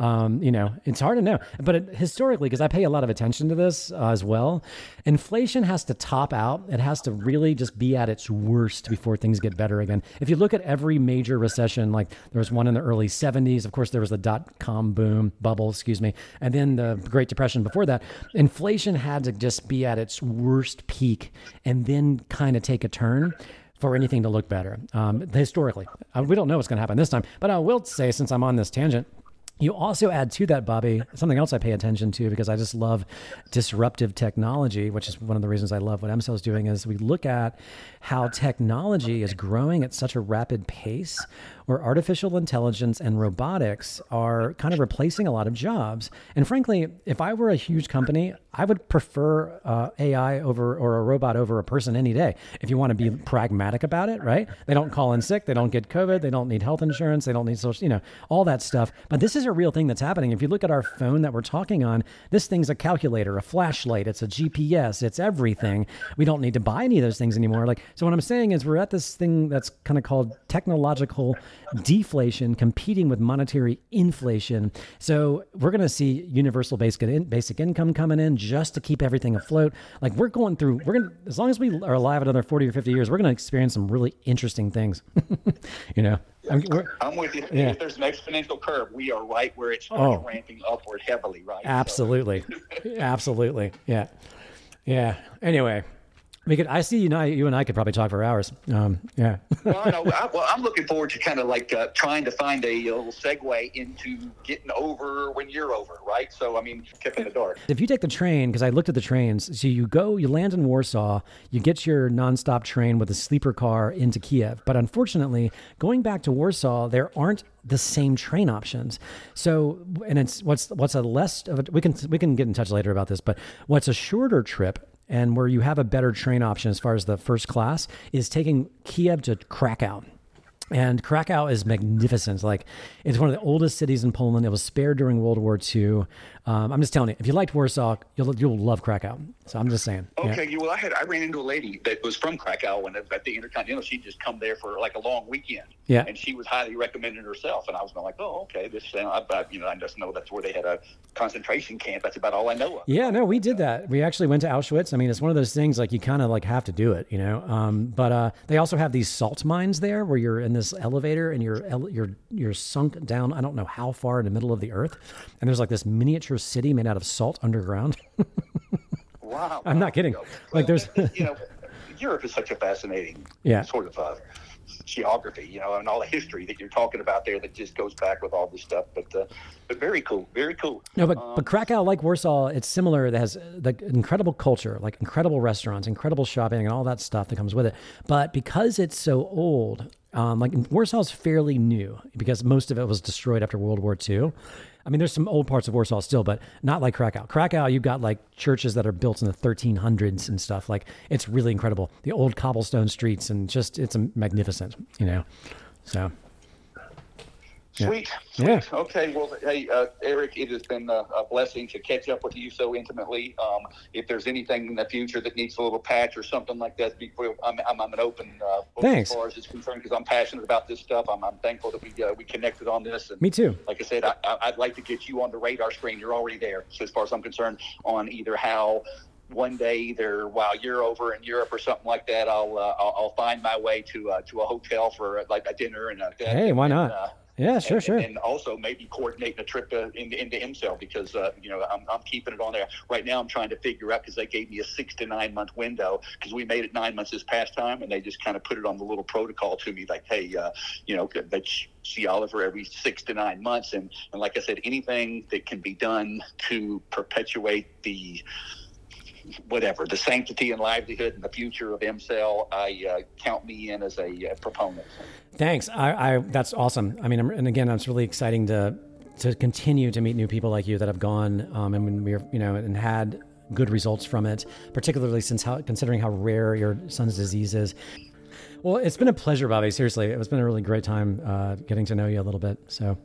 Um, you know, it's hard to know. But it, historically, because I pay a lot of attention to this uh, as well, inflation has to top out. It has to really just be at its worst before things get better again. If you look at every major recession, like there was one in the early 70s, of course, there was the dot com boom, bubble, excuse me, and then the Great Depression before that, inflation had to just be at its worst peak and then kind of take a turn for anything to look better um, historically. Uh, we don't know what's going to happen this time, but I will say, since I'm on this tangent, you also add to that, Bobby, something else I pay attention to because I just love disruptive technology, which is one of the reasons I love what EmCell is doing. Is we look at how technology is growing at such a rapid pace, where artificial intelligence and robotics are kind of replacing a lot of jobs. And frankly, if I were a huge company, I would prefer uh, AI over or a robot over a person any day. If you want to be pragmatic about it, right? They don't call in sick, they don't get COVID, they don't need health insurance, they don't need social, you know, all that stuff. But this is a real thing that's happening. If you look at our phone that we're talking on, this thing's a calculator, a flashlight, it's a GPS, it's everything. We don't need to buy any of those things anymore. Like, so what I'm saying is we're at this thing that's kind of called technological deflation competing with monetary inflation. So we're going to see universal basic basic income coming in just to keep everything afloat. Like we're going through, we're going to, as long as we are alive another 40 or 50 years, we're going to experience some really interesting things. you know, I'm, I'm with you. Yeah. If there's an exponential curve, we are right where it's Oh. ramping upward heavily, right? So- Absolutely. Absolutely. Yeah. Yeah. Anyway, We could. I see you. You and I could probably talk for hours. Um, yeah. well, no, I, well, I'm looking forward to kind of like uh, trying to find a little segue into getting over when you're over, right? So, I mean, kept in the dark. If you take the train, because I looked at the trains, so you go, you land in Warsaw, you get your nonstop train with a sleeper car into Kiev. But unfortunately, going back to Warsaw, there aren't the same train options. So, and it's what's what's a less of a, we can we can get in touch later about this, but what's a shorter trip and where you have a better train option as far as the first class is taking Kiev to Krakow. And Krakow is magnificent. Like it's one of the oldest cities in Poland. It was spared during World War II. Um, I'm just telling you, if you liked Warsaw, you'll you'll love Krakow. So I'm just saying. Okay, yeah. well, I had I ran into a lady that was from Krakow when at the Intercontinental. She'd just come there for like a long weekend. Yeah. And she was highly recommended herself, and I was like, oh, okay, this. Uh, I, you know, I just know that's where they had a concentration camp. That's about all I know of. Yeah, no, we did that. We actually went to Auschwitz. I mean, it's one of those things like you kind of like have to do it, you know. Um, but uh, they also have these salt mines there where you're in this elevator and you're you're you're sunk down. I don't know how far in the middle of the earth, and there's like this miniature city made out of salt underground. wow, I'm not kidding. Well, like there's, you know, Europe is such a fascinating yeah. sort of. Uh, geography, you know, and all the history that you're talking about there that just goes back with all this stuff. But uh, but very cool, very cool. No, but um, but Krakow, like Warsaw, it's similar. It has the incredible culture, like incredible restaurants, incredible shopping, and all that stuff that comes with it. But because it's so old, um, like Warsaw's fairly new because most of it was destroyed after World War II. I mean, there's some old parts of Warsaw still, but not like Krakow. Krakow, you've got like churches that are built in the 1300s and stuff. Like it's really incredible. The old cobblestone streets and just it's magnificent, you know. So Sweet. Sweet. Yeah. Okay. Well, hey, uh, Eric, it has been a, a, blessing to catch up with you so intimately. Um, if there's anything in the future that needs a little patch or something like that, I'm, I'm, I'm an open uh, Thanks. as far as it's concerned because I'm passionate about this stuff. I'm, I'm thankful that we uh, we connected on this. And Me too. Like I said, I, would like to get you on the radar screen. You're already there. So as far as I'm concerned, on either how one day either while you're over in Europe or something like that, I'll uh, I'll, I'll, find my way to uh, to a hotel for uh, like a dinner and a hey, why not? Uh, yeah, sure, and, sure. And also maybe coordinating a trip uh, into, into EmCell because, uh, you know, I'm, I'm keeping it on there. Right now I'm trying to figure out because they gave me a six to nine month window because we made it nine months this past time and they just kind of put it on the little protocol to me like, hey, uh, you know, that see Oliver every six to nine months. And, and like I said, anything that can be done to perpetuate the whatever the sanctity and livelihood and the future of EmCell, I uh, count me in as a uh, proponent. Thanks. I, I, that's awesome. I mean, and again, it's really exciting to to continue to meet new people like you that have gone um, and we're you know and had good results from it, particularly since how considering how rare your son's disease is. Well, it's been a pleasure, Bobby. Seriously, it's been a really great time uh, getting to know you a little bit. So,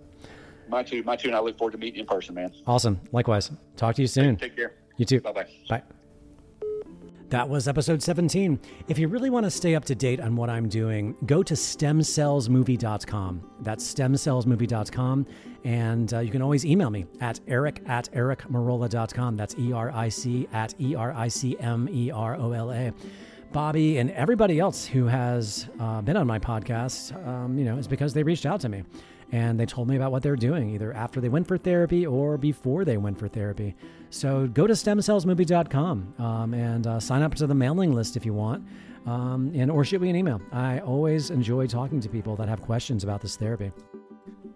my too, my too, and I look forward to meeting you in person, man. Awesome. Likewise. Talk to you soon. Take, take care. You too. Bye-bye. Bye. That was episode 17. If you really want to stay up to date on what I'm doing, go to stemcellsmovie.com. That's stemcellsmovie.com. And uh, you can always email me at eric at ericmerola.com. That's E R I C at E R I C M E R O L A. Bobby and everybody else who has uh, been on my podcast, um, you know, is because they reached out to me and they told me about what they're doing either after they went for therapy or before they went for therapy. So go to stemcellsmovie.com um, and uh, sign up to the mailing list if you want, um, and or shoot me an email. I always enjoy talking to people that have questions about this therapy.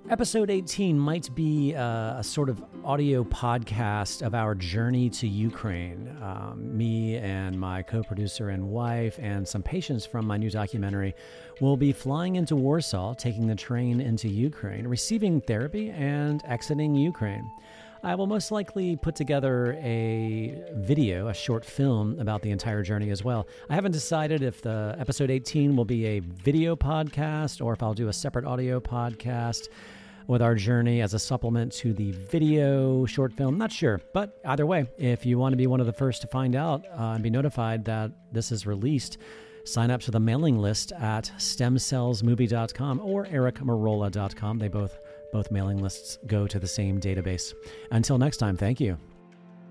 Episode 18 might be uh, a sort of audio podcast of our journey to Ukraine. Um, me and my co producer and wife, and some patients from my new documentary, will be flying into Warsaw, taking the train into Ukraine, receiving therapy, and exiting Ukraine. I will most likely put together a video, a short film about the entire journey as well. I haven't decided if the episode 18 will be a video podcast or if I'll do a separate audio podcast with our journey as a supplement to the video short film. Not sure, but either way, if you want to be one of the first to find out uh, and be notified that this is released, sign up to the mailing list at stemcellsmovie.com or ericmerola.com. They both both mailing lists go to the same database. Until next time, thank you.